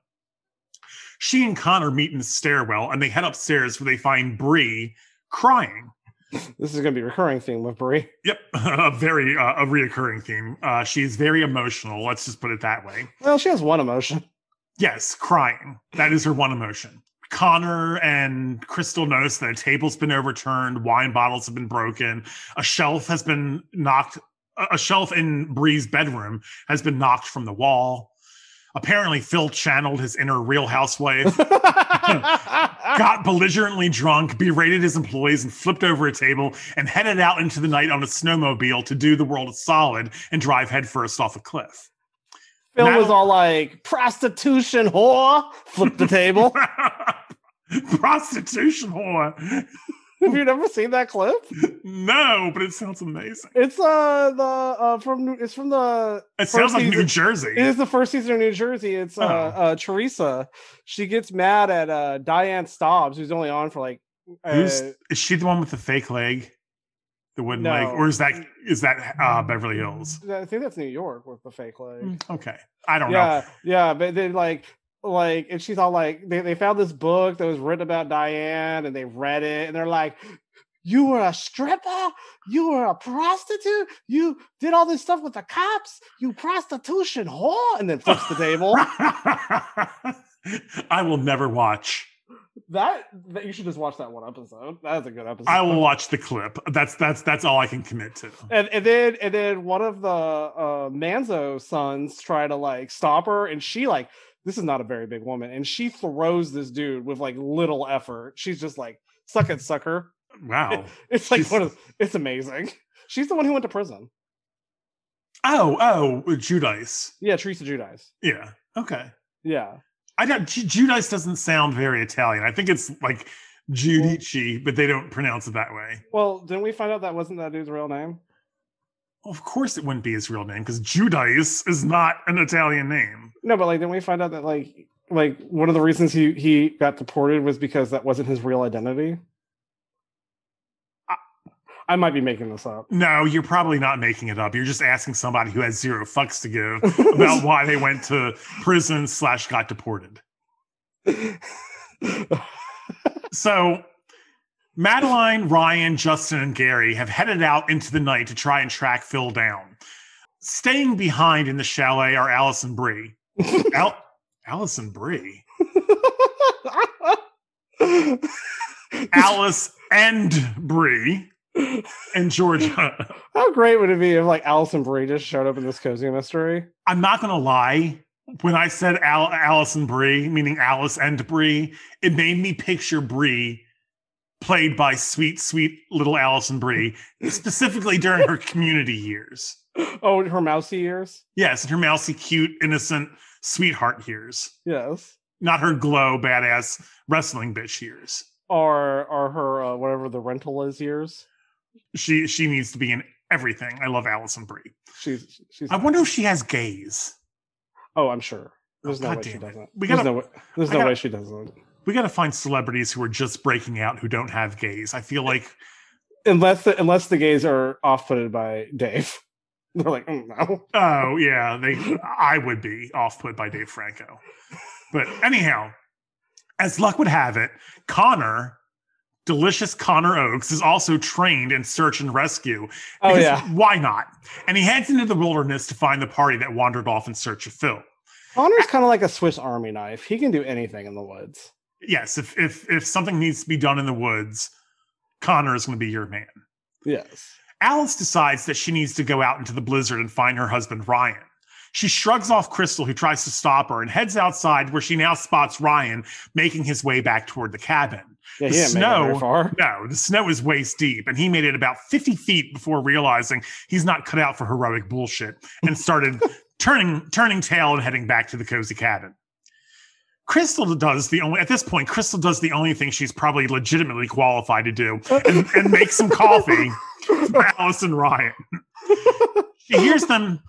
Speaker 1: She and Connor meet in the stairwell and they head upstairs where they find Bree crying.
Speaker 2: This is gonna be a recurring theme with Brie.
Speaker 1: Yep, [LAUGHS] a very uh, a reoccurring theme. Uh, she's very emotional. Let's just put it that way.
Speaker 2: Well, she has one emotion.
Speaker 1: Yes, crying. That is her one emotion. Connor and Crystal notice that a table's been overturned, wine bottles have been broken, a shelf has been knocked, a a shelf in Bree's bedroom has been knocked from the wall. Apparently, Phil channeled his inner real housewife, [LAUGHS] got belligerently drunk, berated his employees, and flipped over a table and headed out into the night on a snowmobile to do the world a solid and drive headfirst off a cliff.
Speaker 2: Phil was all like, prostitution whore. Flip the table. [LAUGHS]
Speaker 1: Prostitution whore. [LAUGHS]
Speaker 2: Have you never seen that clip?
Speaker 1: No, but it sounds amazing.
Speaker 2: It's uh the uh from New- it's from the
Speaker 1: It sounds like New Jersey.
Speaker 2: it is the first season of New Jersey. It's uh,
Speaker 1: Oh. uh,
Speaker 2: Teresa. She gets mad at uh Diane Stobbs, who's only on for like uh,
Speaker 1: Who's is she the one with the fake leg? The wooden leg? Or is that is that uh Beverly Hills?
Speaker 2: I think that's New York with the fake leg.
Speaker 1: Okay. I don't know.
Speaker 2: yeah, yeah, but then like like and she's all like they, they found this book that was written about Diane and they read it and they're like you were a stripper, you were a prostitute, you did all this stuff with the cops, you prostitution whore, and then flips the table. [LAUGHS]
Speaker 1: I will never watch.
Speaker 2: that, that you should just watch that one episode. That is a good episode.
Speaker 1: I will watch the clip. That's that's that's all I can commit to.
Speaker 2: And, and then and then one of the uh Manzo sons try to like stop her, and she like this is not a very big woman, and she throws this dude with like little effort. She's just like suck it, sucker.
Speaker 1: Wow. [LAUGHS]
Speaker 2: It's like
Speaker 1: She's-
Speaker 2: of it's amazing. She's the one who went to prison.
Speaker 1: Oh, oh, Judice.
Speaker 2: Yeah, Teresa Judice.
Speaker 1: Yeah. Okay.
Speaker 2: Yeah.
Speaker 1: I don't. Judice doesn't sound very Italian. I think it's like Giudice, but they don't pronounce it that way.
Speaker 2: Well, didn't we find out that wasn't that dude's real name?
Speaker 1: Of course, it wouldn't be his real name because Judice is not an Italian name.
Speaker 2: No, but like didn't we find out that like like one of the reasons he he got deported was because that wasn't his real identity? I, I might be making this up.
Speaker 1: No, you're probably not making it up. You're just asking somebody who has zero fucks to give [LAUGHS] about why they went to prison slash got deported. [LAUGHS] So, Madeline, Ryan, Justin, and Gary have headed out into the night to try and track Phil down. Staying behind in the chalet are [LAUGHS] Alice and Bree. Al- Alice and Bree. Alice and Bree. and Georgia.
Speaker 2: How great would it be if like Alison Brie just showed up in this cozy mystery?
Speaker 1: I'm not gonna lie. When I said Al- Alison Brie, meaning Alice and Brie, it made me picture Brie played by sweet, sweet little Alison Brie, specifically during her community years.
Speaker 2: Oh, her mousy years?
Speaker 1: Yes, her mousy, cute, innocent, sweetheart years.
Speaker 2: Yes.
Speaker 1: Not her glow, badass wrestling bitch years.
Speaker 2: Or or her uh, whatever the rental is years.
Speaker 1: She she needs to be in everything. I love Alison Brie.
Speaker 2: She's she's.
Speaker 1: I wonder if she has gays.
Speaker 2: oh, I'm sure. There's
Speaker 1: Oh,
Speaker 2: no
Speaker 1: God
Speaker 2: way she
Speaker 1: it.
Speaker 2: doesn't.
Speaker 1: We gotta-
Speaker 2: no way. There's no
Speaker 1: gotta-
Speaker 2: way she doesn't.
Speaker 1: We got to find celebrities who are just breaking out who don't have gays. I feel like
Speaker 2: Unless the, unless the gays are off putted by Dave. [LAUGHS] They're like, mm, no.
Speaker 1: Oh yeah, they. I would be off put by Dave Franco, but anyhow, as luck would have it, Connor, delicious Connor Oakes, is also trained in search and rescue.
Speaker 2: Oh
Speaker 1: because
Speaker 2: yeah.
Speaker 1: why not? And he heads into the wilderness to find the party that wandered off in search of Phil.
Speaker 2: Connor's kind of like a Swiss Army knife. He can do anything in the woods.
Speaker 1: Yes, if if if something needs to be done in the woods, Connor is going to be your man.
Speaker 2: Yes.
Speaker 1: Alice decides that she needs to go out into the blizzard and find her husband Ryan. She shrugs off Crystal, who tries to stop her, and heads outside where she now spots Ryan making his way back toward the cabin.
Speaker 2: Yeah,
Speaker 1: The
Speaker 2: he didn't it very
Speaker 1: snow-. No, the snow is waist deep, and he made it about 50 feet before realizing he's not cut out for heroic bullshit and started [LAUGHS] turning turning tail and heading back to the cozy cabin. Crystal does the only at this point, Crystal does the only thing she's probably legitimately qualified to do and, and make some coffee [LAUGHS] for Alice and Ryan. She hears them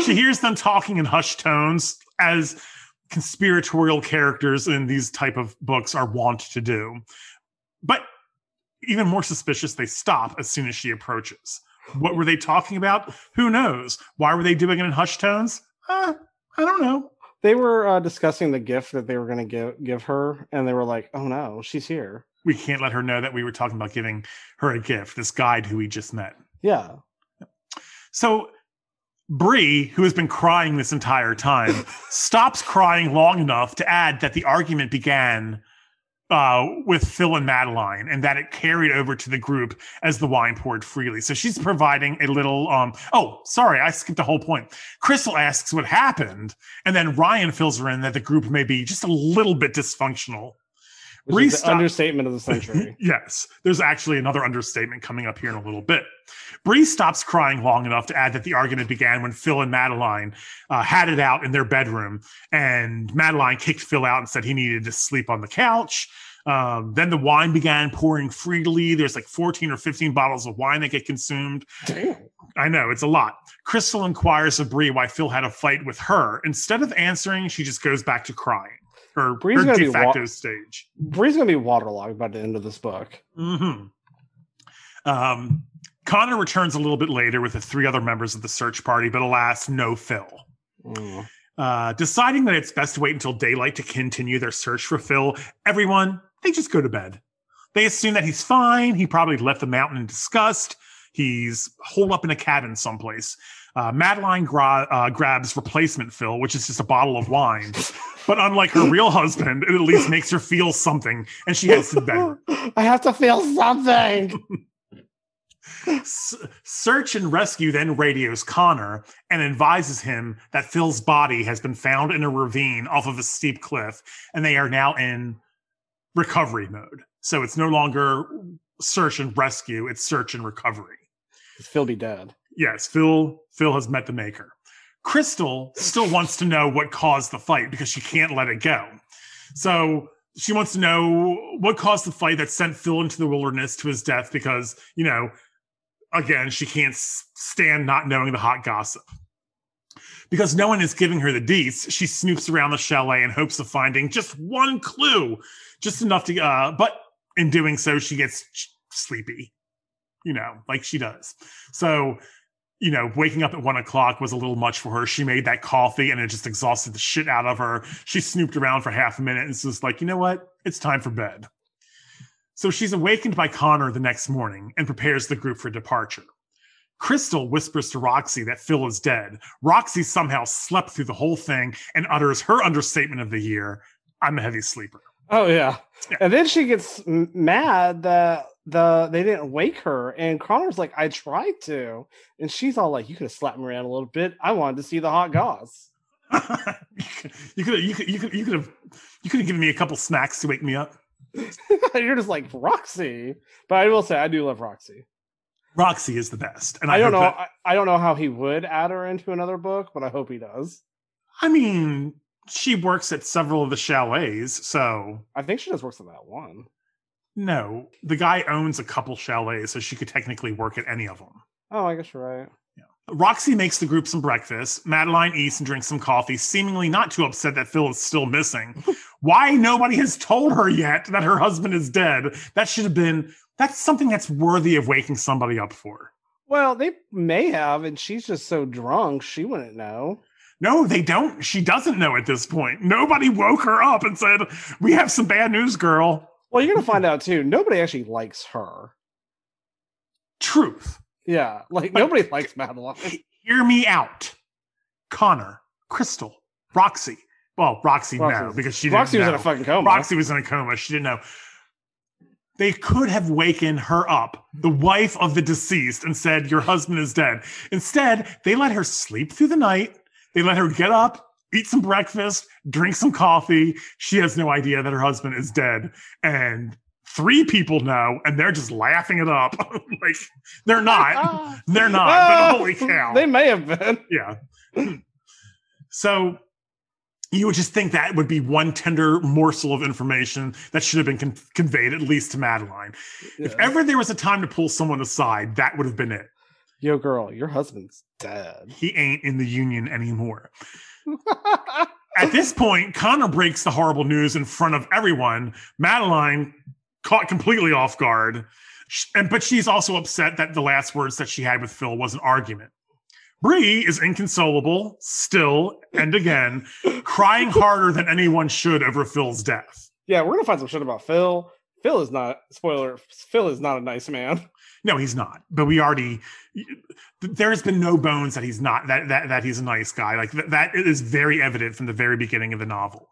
Speaker 1: she hears them talking in hushed tones as conspiratorial characters in these type of books are wont to do. But even more suspicious, they stop as soon as she approaches. What were they talking about? Who knows? Why were they doing it in hushed tones? Uh, I don't know.
Speaker 2: They were uh, discussing the gift that they were going to give give her, and they were like, "Oh no, she's here."
Speaker 1: We can't let her know that we were talking about giving her a gift, this guide who we just met.
Speaker 2: Yeah.
Speaker 1: So Bree, who has been crying this entire time, [LAUGHS] stops crying long enough to add that the argument began uh, with Phil and Madeline, and that it carried over to the group as the wine poured freely. So she's providing a little. Um, oh, sorry, I skipped the whole point. Crystal asks what happened, and then Ryan fills her in that the group may be just a little bit dysfunctional.
Speaker 2: Which understatement of the century. [LAUGHS]
Speaker 1: yes, there's actually another understatement coming up here in a little bit. Bree stops crying long enough to add that the argument began when Phil and Madeline uh, had it out in their bedroom, and Madeline kicked Phil out and said he needed to sleep on the couch. Um, then the wine began pouring freely. There's like 14 or 15 bottles of wine that get consumed.
Speaker 2: Damn.
Speaker 1: I know it's a lot. Crystal inquires of Bree why Phil had a fight with her. Instead of answering, she just goes back to crying. Her,
Speaker 2: Bree's
Speaker 1: her
Speaker 2: gonna
Speaker 1: de
Speaker 2: be wa-
Speaker 1: facto stage.
Speaker 2: Bree's gonna be waterlogged by the end of this book.
Speaker 1: hmm Um, Connor returns a little bit later with the three other members of the search party, but alas, no Phil.
Speaker 2: Mm.
Speaker 1: Uh, deciding that it's best to wait until daylight to continue their search for Phil, everyone they just go to bed. They assume that he's fine. He probably left the mountain in disgust. He's holed up in a cabin someplace. Uh, Madeline gra- uh, grabs replacement Phil, which is just a bottle of wine. But unlike her real husband, it at least makes her feel something, and she heads to the bedroom. [LAUGHS]
Speaker 2: I have to feel something.
Speaker 1: S- search and rescue then radios Connor and advises him that Phil's body has been found in a ravine off of a steep cliff, and they are now in recovery mode. So it's no longer search and rescue; it's search and recovery.
Speaker 2: Phil be dead.
Speaker 1: Yes, Phil. Phil has met the maker. Crystal still wants to know what caused the fight because she can't let it go. So she wants to know what caused the fight that sent Phil into the wilderness to his death because, you know, again, she can't stand not knowing the hot gossip. Because no one is giving her the deets, she snoops around the chalet in hopes of finding just one clue, just enough to, uh, but in doing so, she gets sleepy, you know, like she does. So, you know, waking up at one o'clock was a little much for her. She made that coffee and it just exhausted the shit out of her. She snooped around for half a minute and was just like, you know what? It's time for bed. So she's awakened by Connor the next morning and prepares the group for departure. Crystal whispers to Roxy that Phil is dead. Roxy somehow slept through the whole thing and utters her understatement of the year I'm a heavy sleeper.
Speaker 2: Oh yeah.
Speaker 1: Yeah.
Speaker 2: And then she gets mad that the they didn't wake her, and Connor's like, I tried to, and she's all like, you could have slapped me around a little bit. I wanted to see the hot goss. [LAUGHS]
Speaker 1: you could you could you could you could have you could have given me a couple snacks to wake me up. [LAUGHS]
Speaker 2: You're just like Roxy, but I will say I do love Roxy.
Speaker 1: Roxy is the best, and
Speaker 2: I, don't know.
Speaker 1: that-
Speaker 2: I, I don't know how he would add her into another book, but I hope he does.
Speaker 1: I mean, she works at several of the chalets, so
Speaker 2: I think she just works at that one.
Speaker 1: No, the guy owns a couple chalets, so she could technically work at any of them.
Speaker 2: Oh, I guess you're right.
Speaker 1: Roxy makes the group some breakfast. Madeline eats and drinks some coffee, seemingly not too upset that Phil is still missing. [LAUGHS] Why nobody has told her yet that her husband is dead? That should have been that's something that's worthy of waking somebody up for.
Speaker 2: Well, they may have, and she's just so drunk she wouldn't know.
Speaker 1: No, they don't. She doesn't know at this point. Nobody woke her up and said, We have some bad news, girl.
Speaker 2: Well, you're gonna [LAUGHS] find out too. Nobody actually likes her.
Speaker 1: Truth.
Speaker 2: Yeah, like
Speaker 1: But-
Speaker 2: nobody likes Madeline.
Speaker 1: Hear me out. Connor, Crystal, Roxy. Well, Roxy, no,
Speaker 2: Roxy-
Speaker 1: because she didn't
Speaker 2: Roxy was in
Speaker 1: know.
Speaker 2: a fucking coma.
Speaker 1: Roxy was in a coma. She didn't know. They could have wakened her up, the wife of the deceased, and said, Your husband is dead. Instead, they let her sleep through the night. They let her get up, eat some breakfast, drink some coffee. She has no idea that her husband is dead. And three people know, and they're just laughing it up. [LAUGHS] like, they're oh not. They're not. But [LAUGHS] holy cow.
Speaker 2: They may have been.
Speaker 1: Yeah. [CLEARS THROAT] so you would just think that would be one tender morsel of information that should have been con- conveyed at least to Madeline. If ever there was a time to pull someone aside, that would have been it.
Speaker 2: Yo, girl, your husband's dead.
Speaker 1: He ain't in the union anymore. [LAUGHS] At this point, Connor breaks the horrible news in front of everyone. Madeline caught completely off guard. And but she's also upset that the last words that she had with Phil was an argument. Bree is inconsolable, still and again, [LAUGHS] crying harder than anyone should over Phil's death.
Speaker 2: yeah, we're gonna find some shit about Phil. Phil is not spoiler. Phil is not a nice man. [LAUGHS]
Speaker 1: No, he's not. But we already there has been no bones that he's not that that that he's a nice guy. Like th- that is very evident from the very beginning of the novel.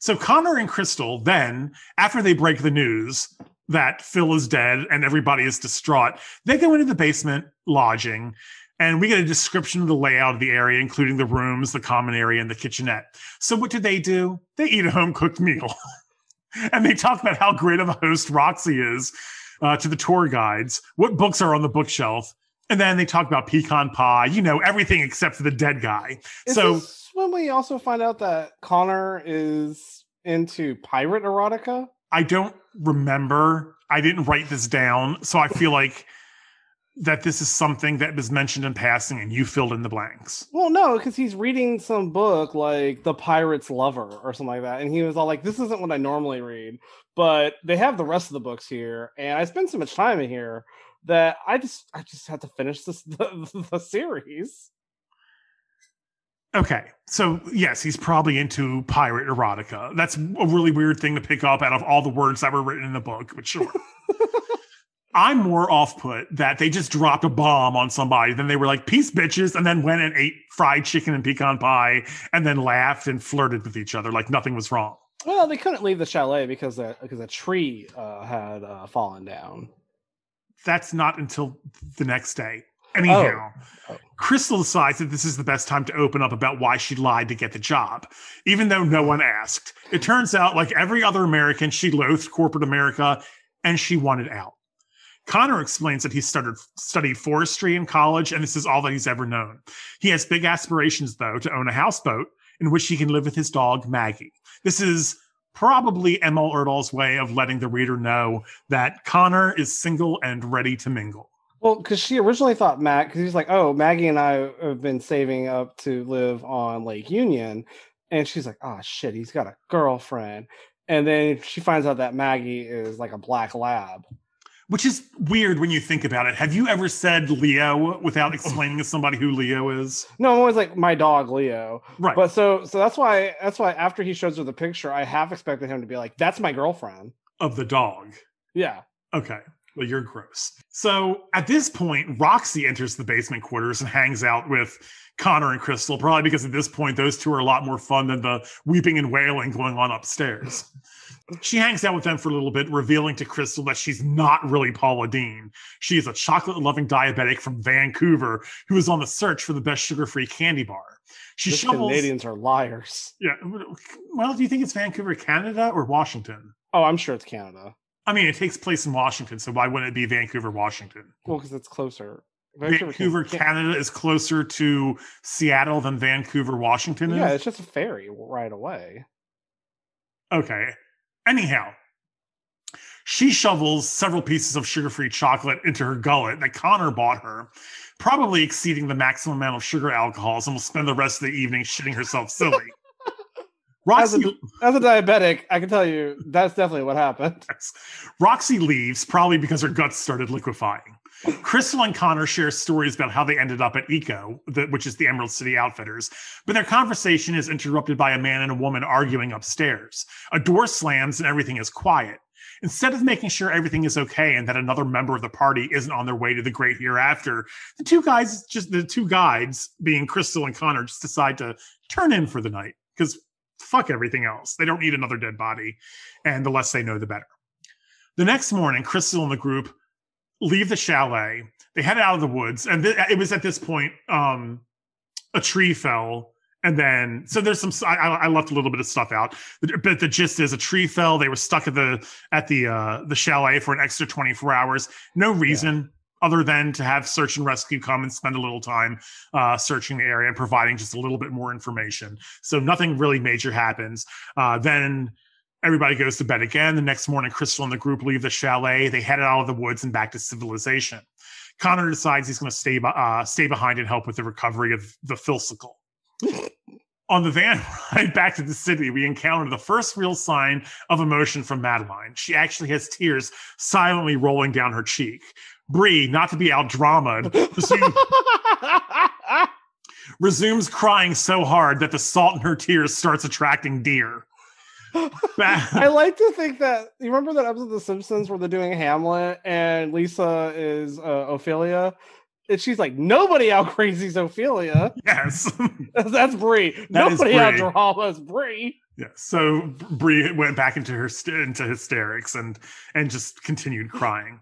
Speaker 1: So Connor and Crystal then, after they break the news that Phil is dead and everybody is distraught, they go into the basement lodging and we get a description of the layout of the area, including the rooms, the common area, and the kitchenette. So what do they do? They eat a home cooked meal. [LAUGHS] and they talk about how great of a host Roxy is uh, to the tour guides, what books are on the bookshelf. And then they talk about pecan pie, you know, everything except for the dead guy.
Speaker 2: Is
Speaker 1: so
Speaker 2: when we also find out that Connor is into pirate erotica?
Speaker 1: I don't remember. I didn't write this down. So I feel like that this is something that was mentioned in passing and you filled in the blanks.
Speaker 2: Well, no, because he's reading some book like The Pirate's Lover or something like that. And he was all like, This isn't what I normally read. But they have the rest of the books here. And I spend so much time in here that I just I just had to finish this [LAUGHS] the, the series.
Speaker 1: Okay. So, yes, he's probably into pirate erotica. That's a really weird thing to pick up out of all the words that were written in the book, but sure. [LAUGHS] I'm more off put that they just dropped a bomb on somebody. Then they were like, peace, bitches, and then went and ate fried chicken and pecan pie and then laughed and flirted with each other like nothing was wrong.
Speaker 2: Well, they couldn't leave the chalet because a, because a tree uh, had uh, fallen down.
Speaker 1: That's not until the next day. Anyhow,
Speaker 2: Oh.
Speaker 1: Crystal decides that this is the best time to open up about why she lied to get the job, even though no one asked. It turns out, like every other American, she loathed corporate America and she wanted out. Connor explains that he started studied forestry in college, and this is all that he's ever known. He has big aspirations, though, to own a houseboat in which he can live with his dog Maggie. This is probably Emil Erdal's way of letting the reader know that Connor is single and ready to mingle.
Speaker 2: Well, because she originally thought Matt, because he's like, oh, Maggie and I have been saving up to live on Lake Union. And she's like, oh, shit, he's got a girlfriend. And then she finds out that Maggie is like a black lab.
Speaker 1: Which is weird when you think about it. Have you ever said Leo without explaining to somebody who Leo is?
Speaker 2: No, I'm always like, my dog, Leo.
Speaker 1: Right.
Speaker 2: But so, so that's why, that's why after he shows her the picture, I have expected him to be like, that's my girlfriend.
Speaker 1: of the dog.
Speaker 2: Yeah.
Speaker 1: Okay. Well, you're gross. So at this point, Roxy enters the basement quarters and hangs out with Connor and Crystal, probably because at this point, those two are a lot more fun than the weeping and wailing going on upstairs. She hangs out with them for a little bit, revealing to Crystal that she's not really Paula Deen. She is a chocolate loving diabetic from Vancouver who is on the search for the best sugar free candy bar. She
Speaker 2: These
Speaker 1: shovels.
Speaker 2: Canadians are liars.
Speaker 1: Yeah. Well, do you think it's Vancouver, Canada, or Washington?
Speaker 2: Oh, I'm sure it's Canada.
Speaker 1: I mean, it takes place in Washington, so why wouldn't it be Vancouver, Washington?
Speaker 2: Well, because it's closer.
Speaker 1: Vancouver,
Speaker 2: Can-
Speaker 1: Canada is closer to Seattle than Vancouver, Washington is.
Speaker 2: Yeah, it's just a ferry right away.
Speaker 1: Okay. Anyhow, she shovels several pieces of sugar free chocolate into her gullet that Connor bought her, probably exceeding the maximum amount of sugar alcohols, and will spend the rest of the evening shitting herself silly. [LAUGHS]
Speaker 2: As a,
Speaker 1: Roxy,
Speaker 2: as a diabetic, I can tell you that's definitely what happened.
Speaker 1: Roxy leaves, probably because her guts started liquefying. Crystal and Connor share stories about how they ended up at ECO, the, which is the Emerald City Outfitters, but their conversation is interrupted by a man and a woman arguing upstairs. A door slams and everything is quiet. Instead of making sure everything is okay and that another member of the party isn't on their way to the great hereafter, the two guys, just the two guides, being Crystal and Connor, just decide to turn in for the night because fuck everything else. They don't need another dead body, and the less they know, the better. The next morning, Crystal and the group leave the chalet. They head out of the woods, and th- it was at this point um, a tree fell, and then so there's some. I, I left a little bit of stuff out, but the gist is a tree fell. They were stuck at the at the uh, the chalet for an extra 24 hours. No reason. Other than to have search and rescue come and spend a little time uh, searching the area and providing just a little bit more information. So nothing really major happens. Uh, then everybody goes to bed again. The next morning, Crystal and the group leave the chalet. They head out of the woods and back to civilization. Connor decides he's going to stay uh, stay behind and help with the recovery of the Filsicle. [LAUGHS] On the van [LAUGHS] ride back to the city, we encounter the first real sign of emotion from Madeline. She actually has tears silently rolling down her cheek. Bree, not to be out resume, [LAUGHS] resumes crying so hard that the salt in her tears starts attracting deer.
Speaker 2: I like to think that you remember that episode of The Simpsons where they're doing Hamlet and Lisa is uh, Ophelia, and she's like, "Nobody out crazies Ophelia."
Speaker 1: yes. [LAUGHS]
Speaker 2: That's, Bree.
Speaker 1: That
Speaker 2: Nobody out
Speaker 1: Bree.
Speaker 2: dramas Bree.
Speaker 1: Yeah, so Bree went back into her st- into hysterics and and just continued crying.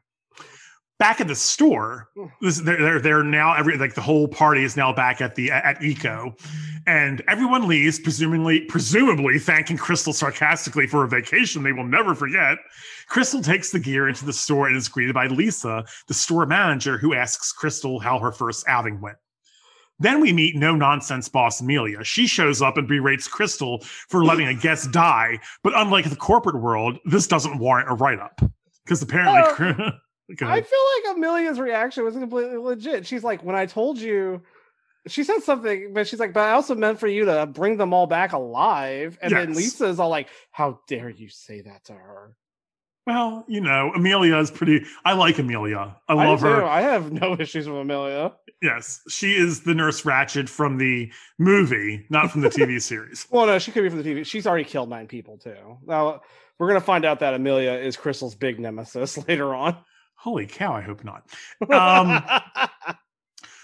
Speaker 1: Back at the store, mm. this, they're, they're they're now every like the whole party is now back at the at Eco, and everyone leaves, presumably presumably thanking Crystal sarcastically for a vacation they will never forget. Crystal takes the gear into the store and is greeted by Lisa, the store manager, who asks Crystal how her first outing went. Then we meet no nonsense boss Amelia. She shows up and berates Crystal for letting a guest die, but unlike the corporate world, this doesn't warrant a write up because apparently. Oh. [LAUGHS]
Speaker 2: I feel like Amelia's reaction was completely legit. She's like, when I told you, she said something, but she's like, but I also meant for you to bring them all back alive. And then
Speaker 1: Yes.
Speaker 2: Lisa's all like, how dare you say that to her?
Speaker 1: Well, you know, Amelia is pretty. I like Amelia. I
Speaker 2: I
Speaker 1: love
Speaker 2: do
Speaker 1: her.
Speaker 2: I have no [LAUGHS] issues with Amelia.
Speaker 1: Yes, she is the Nurse Ratched from the movie, not from the TV [LAUGHS] series.
Speaker 2: Well, no, she could be from the TV. She's already killed nine people too. Now we're gonna find out that Amelia is Crystal's big nemesis [LAUGHS] later on.
Speaker 1: Holy cow! I hope not. Um, [LAUGHS]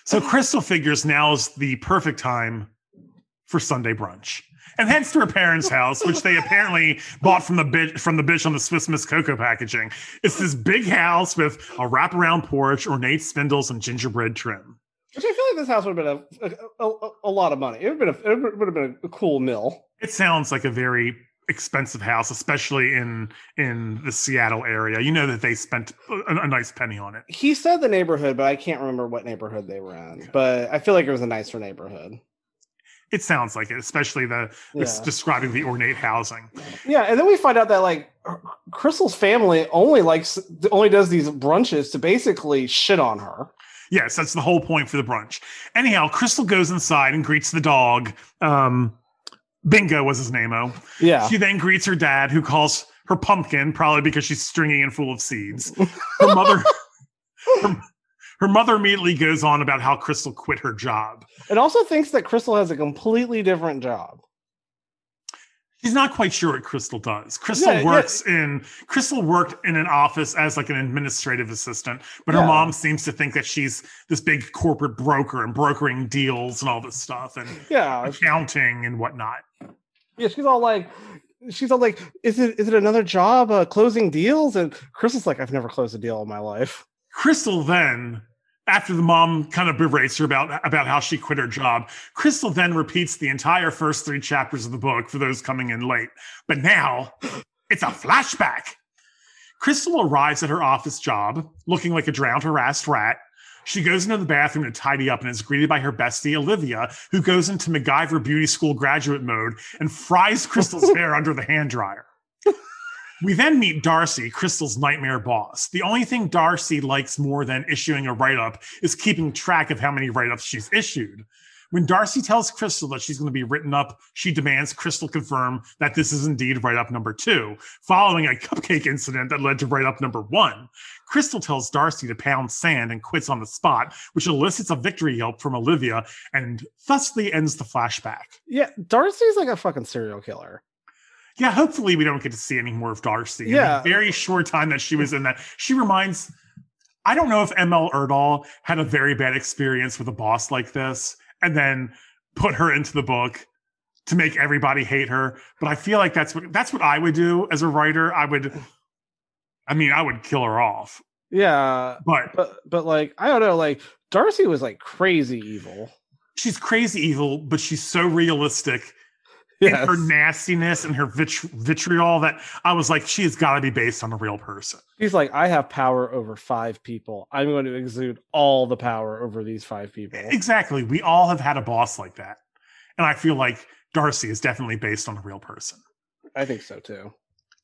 Speaker 1: So Crystal figures now is the perfect time for Sunday brunch. And heads to her parents' house, which they apparently bought from the bitch from the bitch on the Swiss Miss Cocoa packaging. It's this big house with a wraparound porch, ornate spindles, and gingerbread trim.
Speaker 2: Which I feel like this house would have been a, a, a, a lot of money. It would have been a, it would have been a cool mill.
Speaker 1: It sounds like a very expensive house, especially in in the Seattle area. You know that they spent a, a nice penny on it.
Speaker 2: He said the neighborhood, but I can't remember what neighborhood they were in. But I feel like it was a nicer neighborhood.
Speaker 1: It sounds like it, especially the
Speaker 2: Yeah.
Speaker 1: describing the ornate housing.
Speaker 2: Yeah, and then we find out that like Crystal's family only likes only does these brunches to basically shit on her.
Speaker 1: Yes, that's the whole point for the brunch. Anyhow, Crystal goes inside and greets the dog. Um, Bingo was his name. Oh,
Speaker 2: Yeah.
Speaker 1: she then greets her dad, who calls her pumpkin, probably because she's stringy and full of seeds. Her mother, her, her mother immediately goes on about how Crystal quit her job.
Speaker 2: It also thinks that Crystal has a completely different job.
Speaker 1: She's not quite sure what Crystal does. Crystal
Speaker 2: Yeah, yeah.
Speaker 1: works in Crystal worked in an office as like an administrative assistant, but her mom seems to think that she's this big corporate broker and brokering deals and all this stuff and
Speaker 2: Yeah.
Speaker 1: accounting and whatnot.
Speaker 2: Yeah, she's all like, she's all like, "Is it is it another job uh, closing deals?" And Crystal's like, "I've never closed a deal in my life."
Speaker 1: Crystal then, after the mom kind of berates her about about how she quit her job, Crystal then repeats the entire first three chapters of the book for those coming in late. But now it's a flashback. Crystal arrives at her office job looking like a drowned, harassed rat. She goes into the bathroom to tidy up and is greeted by her bestie, Olivia, who goes into MacGyver beauty school graduate mode and fries Crystal's [LAUGHS] hair under the hand dryer. We then meet Darcy, Crystal's nightmare boss. The only thing Darcy likes more than issuing a write up is keeping track of how many write ups she's issued. When Darcy tells Crystal that she's going to be written up, she demands Crystal confirm that this is indeed write up number two, following a cupcake incident that led to write up number one. Crystal tells Darcy to pound sand and quits on the spot, which elicits a victory yelp from Olivia and thusly ends the flashback.
Speaker 2: Yeah, Darcy's like a fucking serial killer.
Speaker 1: Yeah, hopefully we don't get to see any more of Darcy.
Speaker 2: Yeah.
Speaker 1: very short time that she was in that, she reminds. I don't know if ML Erdahl had a very bad experience with a boss like this and then put her into the book to make everybody hate her. But I feel like that's what that's what I would do as a writer. I would I mean, I would kill her off.
Speaker 2: Yeah,
Speaker 1: But
Speaker 2: but but like I don't know, like Darcy was like crazy evil.
Speaker 1: she's crazy evil, but she's so realistic [LAUGHS]
Speaker 2: Yes.
Speaker 1: her nastiness and her vit- vitriol that I was like, she has got to be based on a real person.
Speaker 2: He's like, I have power over five people. I'm going to exude all the power over these five people.
Speaker 1: Exactly. We all have had a boss like that. And I feel like Darcy is definitely based on a real person.
Speaker 2: I think so too.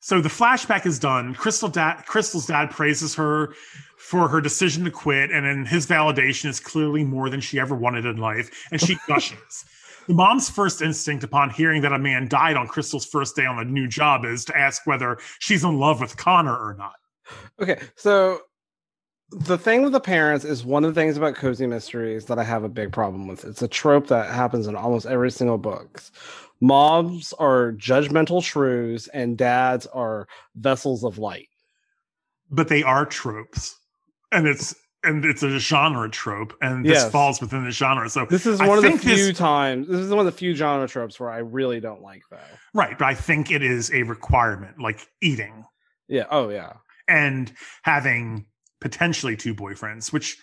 Speaker 1: So the flashback is done. Crystal dad, Crystal's dad praises her for her decision to quit, and then his validation is clearly more than she ever wanted in life, and she [LAUGHS] gushes. The mom's first instinct upon hearing that a man died on Crystal's first day on the new job is to ask whether she's in love with Connor or not.
Speaker 2: Okay, so the thing with the parents is one of the things about cozy mysteries that I have a big problem with. It's a trope that happens in almost every single book. Moms are judgmental shrews and dads are vessels of light.
Speaker 1: But they are tropes, and it's and it's a genre trope, and this
Speaker 2: Yes.
Speaker 1: falls within the genre. So
Speaker 2: This is
Speaker 1: I
Speaker 2: one of the
Speaker 1: think this-
Speaker 2: few times. This is one of the few genre tropes where I really don't like though.
Speaker 1: right, but I think it is a requirement, like eating.
Speaker 2: Yeah. Oh yeah.
Speaker 1: and having potentially two boyfriends, which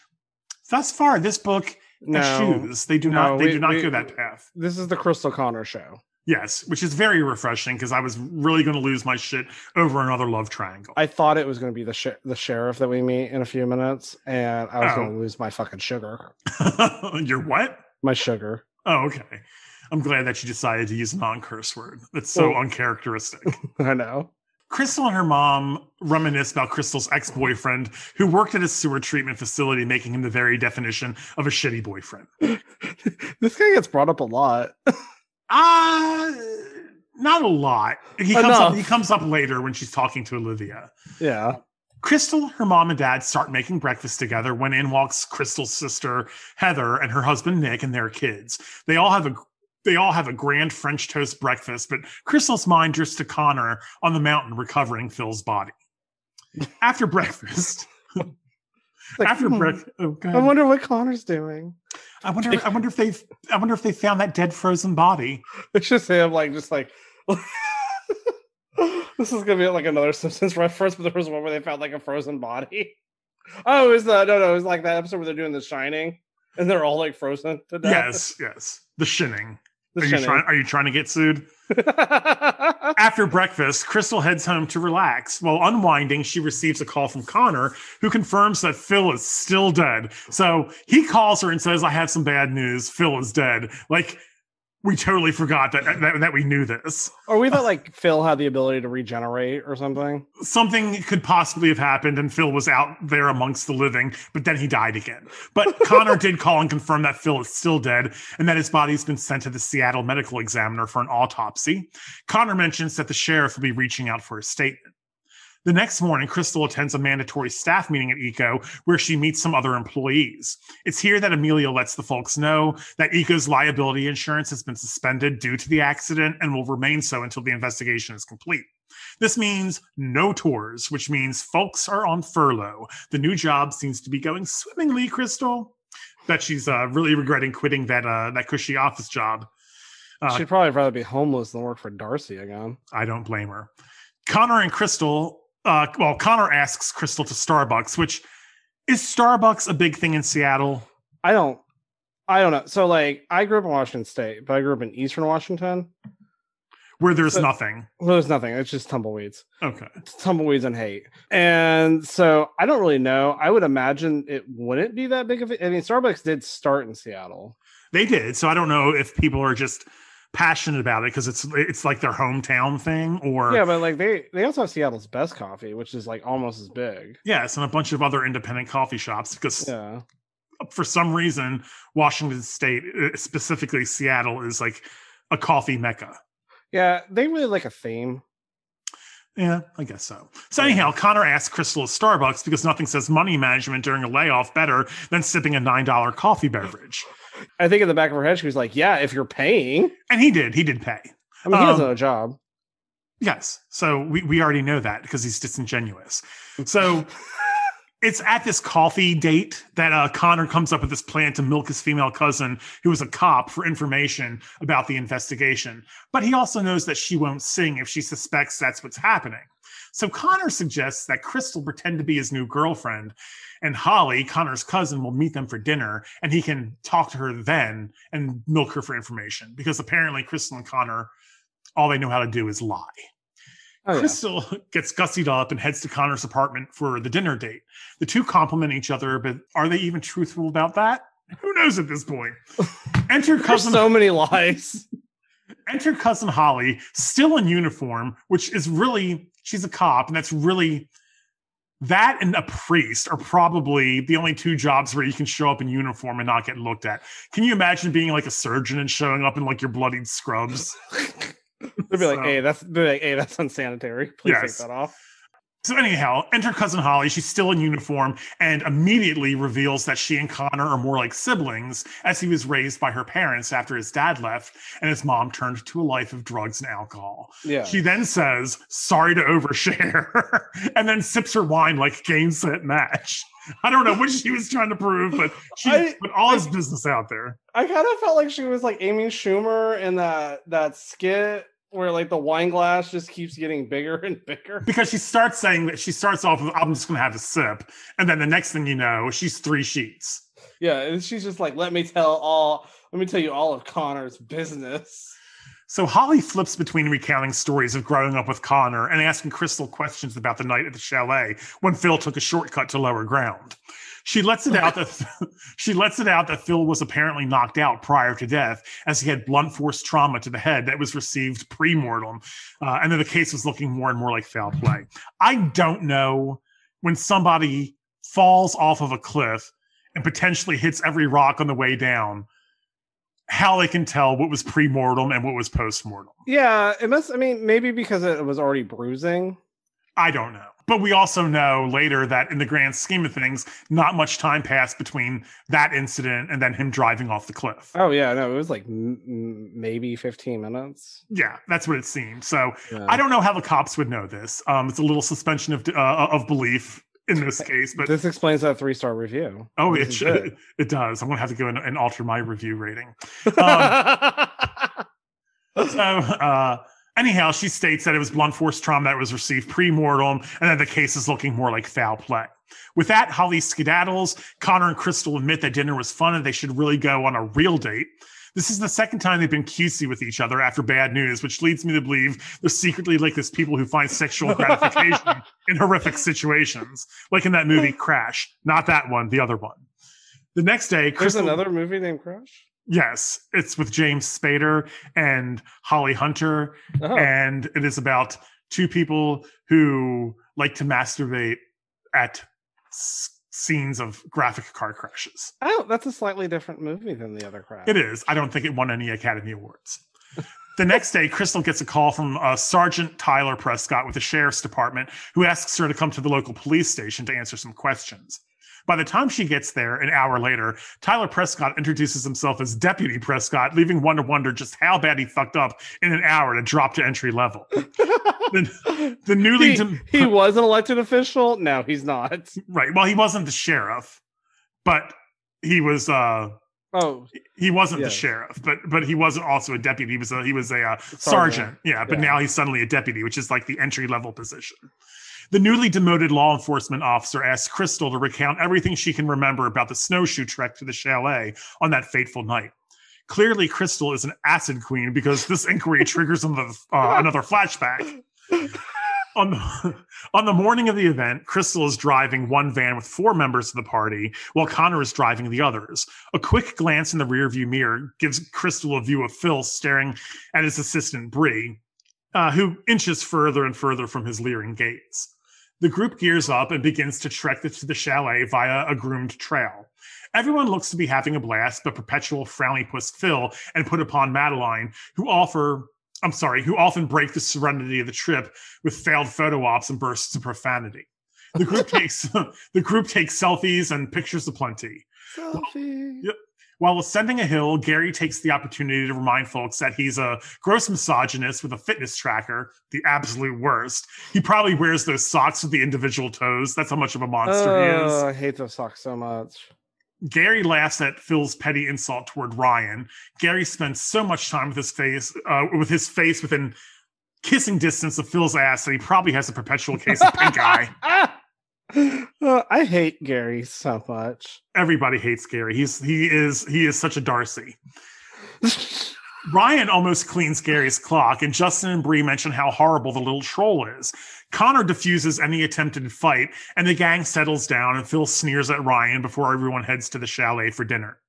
Speaker 1: thus far this book
Speaker 2: No.
Speaker 1: eschews. They do
Speaker 2: No,
Speaker 1: not they
Speaker 2: we-
Speaker 1: do not
Speaker 2: we-
Speaker 1: go that path.
Speaker 2: This is the Crystal Connor show.
Speaker 1: Yes, which is very refreshing because I was really going to lose my shit over another love triangle.
Speaker 2: I thought it was going to be the sh- the sheriff that we meet in a few minutes, and I was
Speaker 1: Oh.
Speaker 2: going to lose my fucking sugar. [LAUGHS]
Speaker 1: You're what?
Speaker 2: My sugar.
Speaker 1: Oh, okay. I'm glad that you decided to use a non-curse word. That's so
Speaker 2: Well-
Speaker 1: uncharacteristic. [LAUGHS]
Speaker 2: I know.
Speaker 1: Crystal and her mom reminisce about Crystal's ex-boyfriend who worked at a sewer treatment facility, making him the very definition of a shitty boyfriend. [LAUGHS]
Speaker 2: this guy gets brought up a lot.
Speaker 1: Uh not a lot. He comes up he comes up later when she's talking to Olivia.
Speaker 2: Yeah.
Speaker 1: Crystal, her mom and dad start making breakfast together when in walks Crystal's sister Heather and her husband Nick and their kids. They all have a they all have a grand French toast breakfast, but Crystal's mind drifts to Connor on the mountain recovering Phil's body. After breakfast, [LAUGHS]
Speaker 2: Like,
Speaker 1: after
Speaker 2: hmm,
Speaker 1: breakfast, oh,
Speaker 2: I wonder what Connor's doing.
Speaker 1: I wonder, I wonder if they, I wonder if they found that dead frozen body.
Speaker 2: It's just him, like, just like. [LAUGHS] this is gonna be like another Simpsons reference, but there was one where they found like a frozen body. Oh, it was the no, no, it was like that episode where they're doing The Shining, and they're all like frozen to death.
Speaker 1: Yes, yes, the shinning. Are you, trying, are you trying to get sued? [LAUGHS] After breakfast, Crystal heads home to relax. While unwinding, she receives a call from Connor, who confirms that Phil is still dead. So he calls her and says, I have some bad news. Phil is dead. Like, we totally forgot that, that, that we knew this.
Speaker 2: or we thought like Phil had the ability to regenerate or something.
Speaker 1: Something could possibly have happened, and Phil was out there amongst the living, but then he died again. But [LAUGHS] Connor did call and confirm that Phil is still dead and that his body's been sent to the Seattle Medical Examiner for an autopsy. Connor mentions that the sheriff will be reaching out for a statement. The next morning, Crystal attends a mandatory staff meeting at ECO where she meets some other employees. It's here that Amelia lets the folks know that ECO's liability insurance has been suspended due to the accident and will remain so until the investigation is complete. This means no tours, which means folks are on furlough. The new job seems to be going swimmingly, Crystal. That she's uh, really regretting quitting that uh, that cushy office job. Uh,
Speaker 2: She'd probably rather be homeless than work for Darcy again.
Speaker 1: I don't blame her. Connor and Crystal, uh, well, Connor asks Crystal to Starbucks, which is Starbucks a big thing in Seattle?
Speaker 2: I don't I don't know. So like I grew up in Washington State, but I grew up in Eastern Washington.
Speaker 1: Where there's
Speaker 2: So-
Speaker 1: nothing.
Speaker 2: Well, there's nothing. It's just tumbleweeds.
Speaker 1: Okay.
Speaker 2: It's tumbleweeds and hate. And so I don't really know. I would imagine it wouldn't be that big of a I mean, Starbucks did start in Seattle.
Speaker 1: They did. So I don't know if people are just passionate about it because it's it's like their hometown thing or
Speaker 2: Yeah, but like they they also have Seattle's best coffee, which is like almost as big.
Speaker 1: yes, and a bunch of other independent coffee shops because
Speaker 2: Yeah.
Speaker 1: for some reason Washington State, uh, specifically Seattle, is like a coffee mecca.
Speaker 2: Yeah, they really like a theme.
Speaker 1: Yeah, I guess so. So anyhow, Connor asks Crystal at Starbucks because nothing says money management during a layoff better than sipping a nine dollar coffee beverage,
Speaker 2: I think in the back of her head, she was like, "Yeah, if you're paying."
Speaker 1: and he did. He did pay.
Speaker 2: I mean, he doesn't
Speaker 1: Um,
Speaker 2: have a job.
Speaker 1: Yes. So we, we already know that because he's disingenuous. [LAUGHS] So it's at this coffee date that uh, Connor comes up with this plan to milk his female cousin, who is a cop, for information about the investigation. But he also knows that she won't sing if she suspects that's what's happening. So Connor suggests that Crystal pretend to be his new girlfriend, and Holly, Connor's cousin, will meet them for dinner, and he can talk to her then and milk her for information because apparently Crystal and Connor, all they know how to do is lie.
Speaker 2: Oh, yeah.
Speaker 1: Crystal [LAUGHS] gets gussied up and heads to Connor's apartment for the dinner date. The two compliment each other, but are they even truthful about that? Who knows at this point? [LAUGHS] Enter cousin
Speaker 2: so many lies. [LAUGHS]
Speaker 1: enter cousin Holly, still in uniform, which is really she's a cop, and that's really that and a priest are probably the only two jobs where you can show up in uniform and not get looked at. Can you imagine being like a surgeon and showing up in like your bloodied scrubs? [LAUGHS]
Speaker 2: They'd be like, "Hey, that's they'd be like, hey, that's unsanitary. Please
Speaker 1: Yes.
Speaker 2: take that off."
Speaker 1: So anyhow, enter cousin Holly. She's still in uniform and immediately reveals that she and Connor are more like siblings, as he was raised by her parents after his dad left and his mom turned to a life of drugs and alcohol.
Speaker 2: Yeah.
Speaker 1: She then says, "Sorry to overshare," [LAUGHS] and then sips her wine like game set match. I don't know what she was trying to prove, but she
Speaker 2: I-
Speaker 1: put all his business out there.
Speaker 2: I kind of felt like she was like Amy Schumer in that that skit where like the wine glass just keeps getting bigger [LAUGHS] and bigger.
Speaker 1: Because she starts saying that she starts off with, I'm just going to have a sip. And then the next thing you know, she's three sheets.
Speaker 2: Yeah, and she's just like, "Let me tell all. Let me tell you all of Connor's business."
Speaker 1: So Holly flips between recounting stories of growing up with Connor and asking Crystal questions about the night at the chalet when Phil took a shortcut to lower ground. She lets it out that [LAUGHS] [LAUGHS] she lets it out that Phil was apparently knocked out prior to death, as he had blunt force trauma to the head that was received pre-mortem, uh, and then the case was looking more and more like foul play. I don't know when somebody falls off of a cliff and potentially hits every rock on the way down how they can tell what was pre-mortem and what was post-mortem.
Speaker 2: Yeah, it must. I mean, maybe because it was already bruising.
Speaker 1: I don't know. But we also know later that in the grand scheme of things, not much time passed between that incident and then him driving off the cliff.
Speaker 2: Oh yeah, no, it was like m- maybe fifteen minutes.
Speaker 1: Yeah, that's what it seemed. So
Speaker 2: Yeah.
Speaker 1: I don't know how the cops would know this. Um, it's a little suspension of uh, of belief in this [LAUGHS] case, but
Speaker 2: this explains that three star review.
Speaker 1: oh, it should, [LAUGHS] it does. I'm gonna have to go and, and alter my review rating.
Speaker 2: good. [LAUGHS]
Speaker 1: So, uh, anyhow, she states that it was blunt force trauma that was received pre-mortem, and that the case is looking more like foul play. With that, Holly skedaddles. Connor and Crystal admit that dinner was fun and they should really go on a real date. This is the second time they've been cutesy with each other after bad news, which leads me to believe they're secretly like this people who find sexual [LAUGHS] gratification in horrific situations, like in that movie Crash. Not that one, the other one. The next day,
Speaker 2: There's another movie named Crash.
Speaker 1: Yes, it's with James Spader and Holly Hunter,
Speaker 2: Oh,
Speaker 1: and it is about two people who like to masturbate at s- scenes of graphic car crashes.
Speaker 2: oh, that's a slightly different movie than the other Crash.
Speaker 1: It is. I don't think it won any Academy Awards. The next day, Crystal gets a call from uh, Sergeant Tyler Prescott with the sheriff's department, who asks her to come to the local police station to answer some questions. By the time she gets there, an hour later, Tyler Prescott introduces himself as Deputy Prescott, leaving one to wonder just how bad he fucked up in an hour to drop to entry level. The, the [LAUGHS] newly
Speaker 2: he,
Speaker 1: dem-
Speaker 2: he was an elected official. No, he's not.
Speaker 1: right. Well, he wasn't the sheriff, but he was uh
Speaker 2: Oh,
Speaker 1: He wasn't the sheriff, but but he wasn't also a deputy. He was a he was a uh, sergeant.
Speaker 2: Sergeant.
Speaker 1: Yeah, but
Speaker 2: Yeah.
Speaker 1: now he's suddenly a deputy, which is like the entry level position. The newly demoted law enforcement officer asks Crystal to recount everything she can remember about the snowshoe trek to the chalet on that fateful night. Clearly, Crystal is an acid queen because this inquiry [LAUGHS] triggers another, uh, another flashback. On the, on the morning of the event, Crystal is driving one van with four members of the party, while Connor is driving the others. A quick glance in the rearview mirror gives Crystal a view of Phil staring at his assistant Bree, uh, who inches further and further from his leering gaze. The group gears up and begins to trek to the chalet via a groomed trail. Everyone looks to be having a blast, but perpetual frowny puss Phil and put upon Madeline, who offer I'm sorry, who often break the serenity of the trip with failed photo ops and bursts of profanity. The group [LAUGHS] takes [LAUGHS] the group takes selfies and pictures aplenty.
Speaker 2: selfie.
Speaker 1: Yep. While ascending a hill, Gary takes the opportunity to remind folks that he's a gross misogynist with a fitness tracker, the absolute worst. He probably wears those socks with the individual toes. That's how much of a monster he is.
Speaker 2: Oh, I hate those socks so much.
Speaker 1: Gary laughs at Phil's petty insult toward Ryan. Gary spends so much time with his face, uh, with his face within kissing distance of Phil's ass that he probably has a perpetual case of pink eye. [LAUGHS]
Speaker 2: I hate Gary so much.
Speaker 1: Everybody hates Gary. He's he is he is such a Darcy. Ryan almost cleans Gary's clock, and Justin and Bree mention how horrible the little troll is. Connor defuses any attempted fight, and the gang settles down, and Phil sneers at Ryan before everyone heads to the chalet for dinner.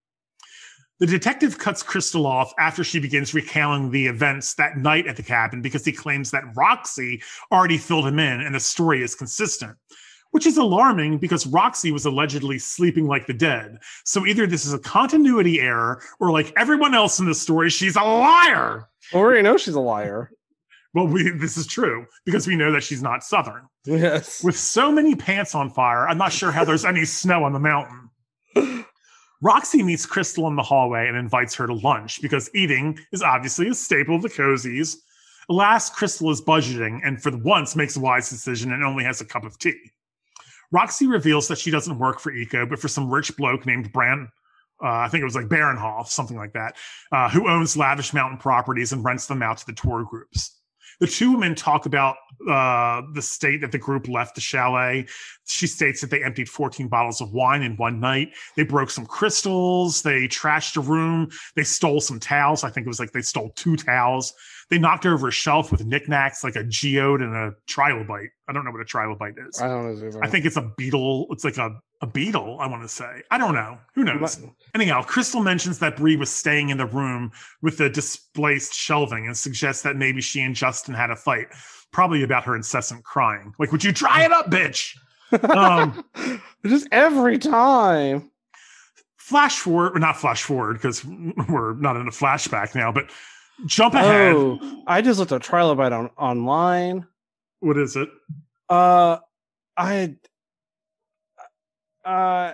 Speaker 1: The detective cuts Crystal off after she begins recounting the events that night at the cabin because he claims that Roxy already filled him in and the story is consistent, which is alarming because Roxy was allegedly sleeping like the dead. So either this is a continuity error or like everyone else in the story, she's a liar.
Speaker 2: We already know she's a liar. [LAUGHS]
Speaker 1: Well, we, this is true because we know that she's not Southern.
Speaker 2: Yes.
Speaker 1: With so many pants on fire, I'm not sure how there's any [LAUGHS] snow on the mountain. Roxy meets Crystal in the hallway and invites her to lunch because eating is obviously a staple of the cozies. Alas, Crystal is budgeting and for once makes a wise decision and only has a cup of tea. Roxy reveals that she doesn't work for Eco, but for some rich bloke named Bran. Uh, I think it was like Baronhoff, something like that, uh, who owns lavish mountain properties and rents them out to the tour groups. The two women talk about uh, the state that the group left the chalet. She states that they emptied 14 bottles of wine in one night. They broke some crystals. They trashed a room. They stole some towels. I think it was like they stole two towels. They knocked over a shelf with knickknacks like a geode and a trilobite. I don't know what a trilobite is.
Speaker 2: I don't know.
Speaker 1: I think it's a beetle. It's like a, a beetle, I want to say. I don't know. Who knows?
Speaker 2: My-
Speaker 1: Anyhow, Crystal mentions that Bree was staying in the room with the displaced shelving and suggests that maybe she and Justin had a fight, probably about her incessant crying. Like, would you dry it up, bitch? Um, [LAUGHS]
Speaker 2: Just every time.
Speaker 1: flash forward, or not flash forward because [LAUGHS] we're not in a flashback now, but jump ahead.
Speaker 2: Oh, I just looked at Trilobite on online.
Speaker 1: What is it?
Speaker 2: Uh, I. Uh,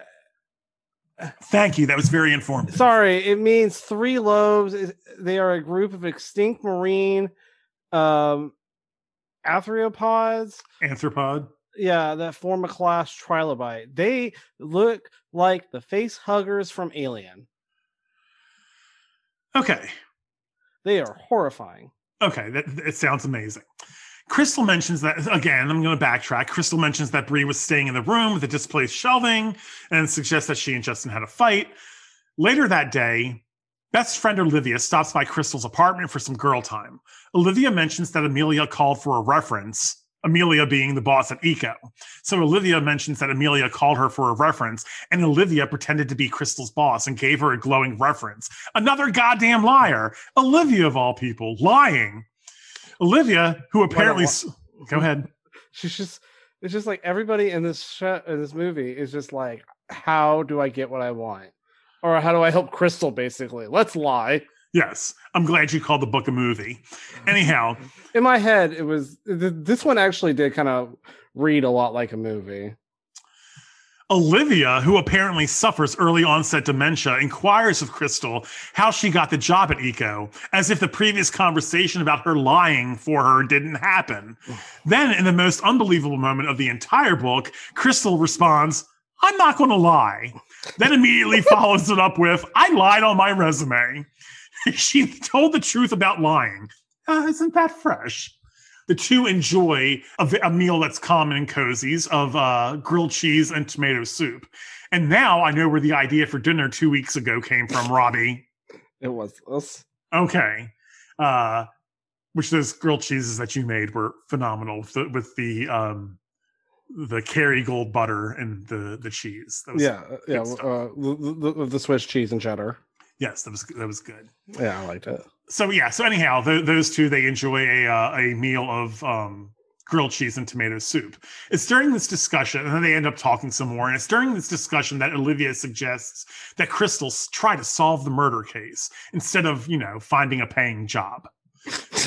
Speaker 1: Thank you. That was very informative.
Speaker 2: sorry, it means three lobes. They are a group of extinct marine um arthropods.
Speaker 1: Anthropod.
Speaker 2: Yeah, that form a class trilobite. They look like the face huggers from Alien.
Speaker 1: Okay.
Speaker 2: They are horrifying.
Speaker 1: Okay, that it sounds amazing. Crystal mentions that again. I'm going to backtrack. Crystal mentions that Bree was staying in the room with the displaced shelving and suggests that she and Justin had a fight. Later that day, best friend Olivia stops by Crystal's apartment for some girl time. Olivia mentions that Amelia called for a reference. Amelia being the boss at Eco. So Olivia mentions that Amelia called her for a reference, and Olivia pretended to be Crystal's boss and gave her a glowing reference. Another goddamn liar. Olivia, of all people, lying. Olivia, who apparently. Go ahead. [LAUGHS]
Speaker 2: She's just it's just like everybody in this show in this movie is just like, how do I get what I want? Or how do I help Crystal basically? Let's lie.
Speaker 1: Yes. I'm glad you called the book a movie. Anyhow, [LAUGHS]
Speaker 2: In my head, it was th- this one actually did kind of read a lot like a movie.
Speaker 1: Olivia, who apparently suffers early onset dementia, inquires of Crystal how she got the job at Eco, as if the previous conversation about her lying for her didn't happen. then, in the most unbelievable moment of the entire book, Crystal responds, I'm not going to lie. Then immediately [LAUGHS] follows it up with, I lied on my resume. [LAUGHS] she told the truth about lying. Uh, isn't that fresh? The two enjoy a, a meal that's common in cozies of uh, grilled cheese and tomato soup. And now I know where the idea for dinner two weeks ago came from, Robbie.
Speaker 2: It was us.
Speaker 1: Okay. Uh, which those grilled cheeses that you made were phenomenal with the, with the um, the Kerrygold butter and the the cheese. That was,
Speaker 2: Yeah, yeah. Uh, the, the, the Swiss cheese and cheddar.
Speaker 1: Yes, that was that was good.
Speaker 2: Yeah, I liked it.
Speaker 1: So yeah. So anyhow, th- those two they enjoy a uh, a meal of um, grilled cheese and tomato soup. It's during this discussion, and then they end up talking some more. And it's during this discussion that Olivia suggests that Crystal try to solve the murder case instead of you know finding a paying job.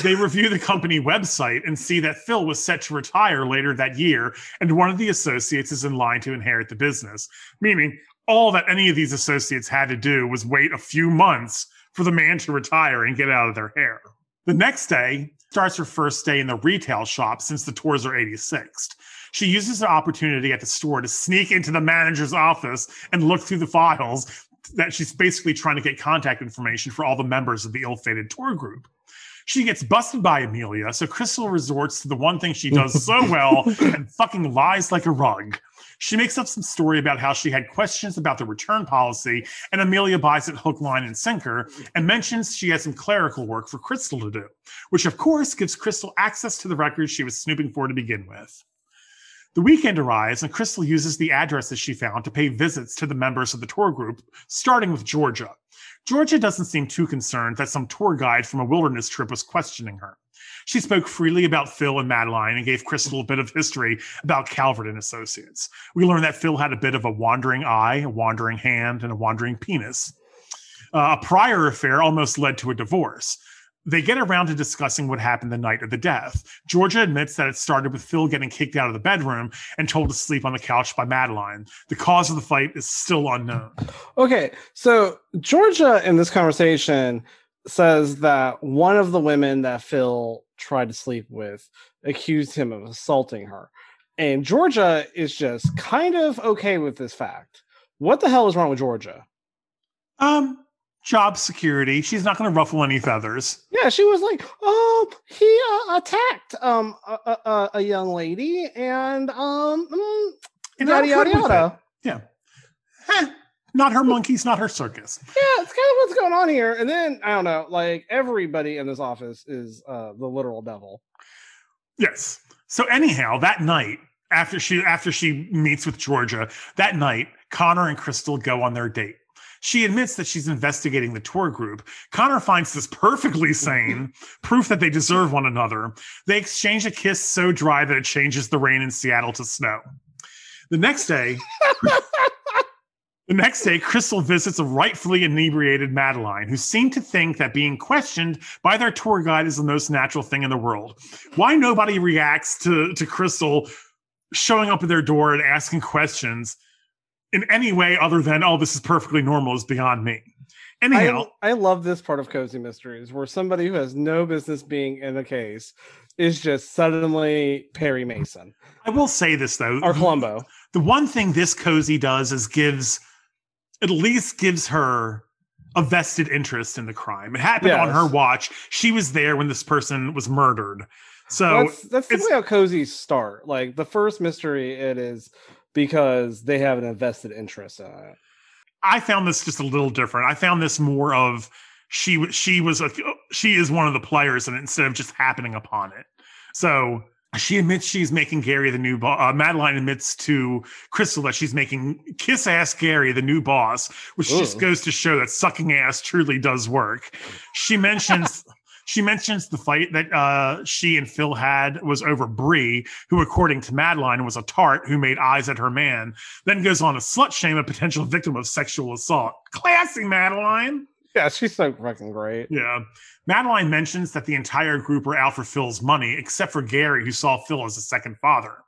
Speaker 1: they review the company website and see that Phil was set to retire later that year, and one of the associates is in line to inherit the business. Meaning, all that any of these associates had to do was wait a few months for the man to retire and get out of their hair. The next day starts her first day in the retail shop since the tours are 86th. She uses the opportunity at the store to sneak into the manager's office and look through the files that she's basically trying to get contact information for all the members of the ill-fated tour group. She gets busted by Amelia, so Crystal resorts to the one thing she does so [LAUGHS] well and fucking lies like a rug. She makes up some story about how she had questions about the return policy, and Amelia buys it hook, line, and sinker, and mentions she has some clerical work for Crystal to do, which of course gives Crystal access to the records she was snooping for to begin with. The weekend arrives, and Crystal uses the addresses she found to pay visits to the members of the tour group, starting with Georgia. Georgia doesn't seem too concerned that some tour guide from a wilderness trip was questioning her. She spoke freely about Phil and Madeline and gave Crystal a bit of history about Calvert and Associates. We learned that Phil had a bit of a wandering eye, a wandering hand, and a wandering penis. Uh, a prior affair almost led to a divorce. They get around to discussing what happened the night of the death. Georgia admits that it started with Phil getting kicked out of the bedroom and told to sleep on the couch by Madeline. The cause of the fight is still unknown.
Speaker 2: Okay, so Georgia in this conversation says that one of the women that Phil tried to sleep with accused him of assaulting her. And Georgia is just kind of okay with this fact. What the hell is wrong with Georgia?
Speaker 1: Um, job security. She's not going to ruffle any feathers.
Speaker 2: Yeah, she was like, "Oh, he uh, attacked um a, a- a, young lady, and um, mm,
Speaker 1: And
Speaker 2: yada yada yada."
Speaker 1: Yeah. Heh, not her monkeys, not her circus.
Speaker 2: Yeah, it's kind of what's going on here. And then I don't know, like everybody in this office is uh the literal devil.
Speaker 1: Yes. So anyhow, that night after she after she meets with Georgia, that night Connor and Crystal go on their date. She admits that she's investigating the tour group. Connor finds this perfectly [LAUGHS] sane, proof that they deserve one another. They exchange a kiss so dry that it changes the rain in Seattle to snow. The next day, [LAUGHS] the next day, Crystal visits a rightfully inebriated Madeline, who seemed to think that being questioned by their tour guide is the most natural thing in the world. Why nobody reacts to, to Crystal showing up at their door and asking questions in any way other than, oh, this is perfectly normal is beyond me. Anyhow,
Speaker 2: I, I love this part of cozy mysteries where somebody who has no business being in the case is just suddenly Perry Mason
Speaker 1: I will say this though.
Speaker 2: or Columbo.
Speaker 1: the one thing this cozy does is gives at least gives her a vested interest in the crime. It happened on her watch. She was there when this person was murdered. So
Speaker 2: that's that's
Speaker 1: it's-
Speaker 2: typically how cozies start. Like the first mystery, it is because they have an invested interest in it.
Speaker 1: I found this just a little different. I found this more of she she was a she is one of the players in it instead of just happening upon it. So she admits she's making Gary the new boss. Uh, Madeline admits to Crystal that she's making kiss ass Gary the new boss, which just goes to show that sucking ass truly does work. She mentions. [LAUGHS] She mentions the fight that uh, she and Phil had was over Bree, who, according to Madeline, was a tart who made eyes at her man. Then goes on to slut shame a potential victim of sexual assault. Classy, Madeline.
Speaker 2: Yeah, she's so fucking great.
Speaker 1: Yeah. Madeline mentions that the entire group were out for Phil's money, except for Gary, who saw Phil as a second father.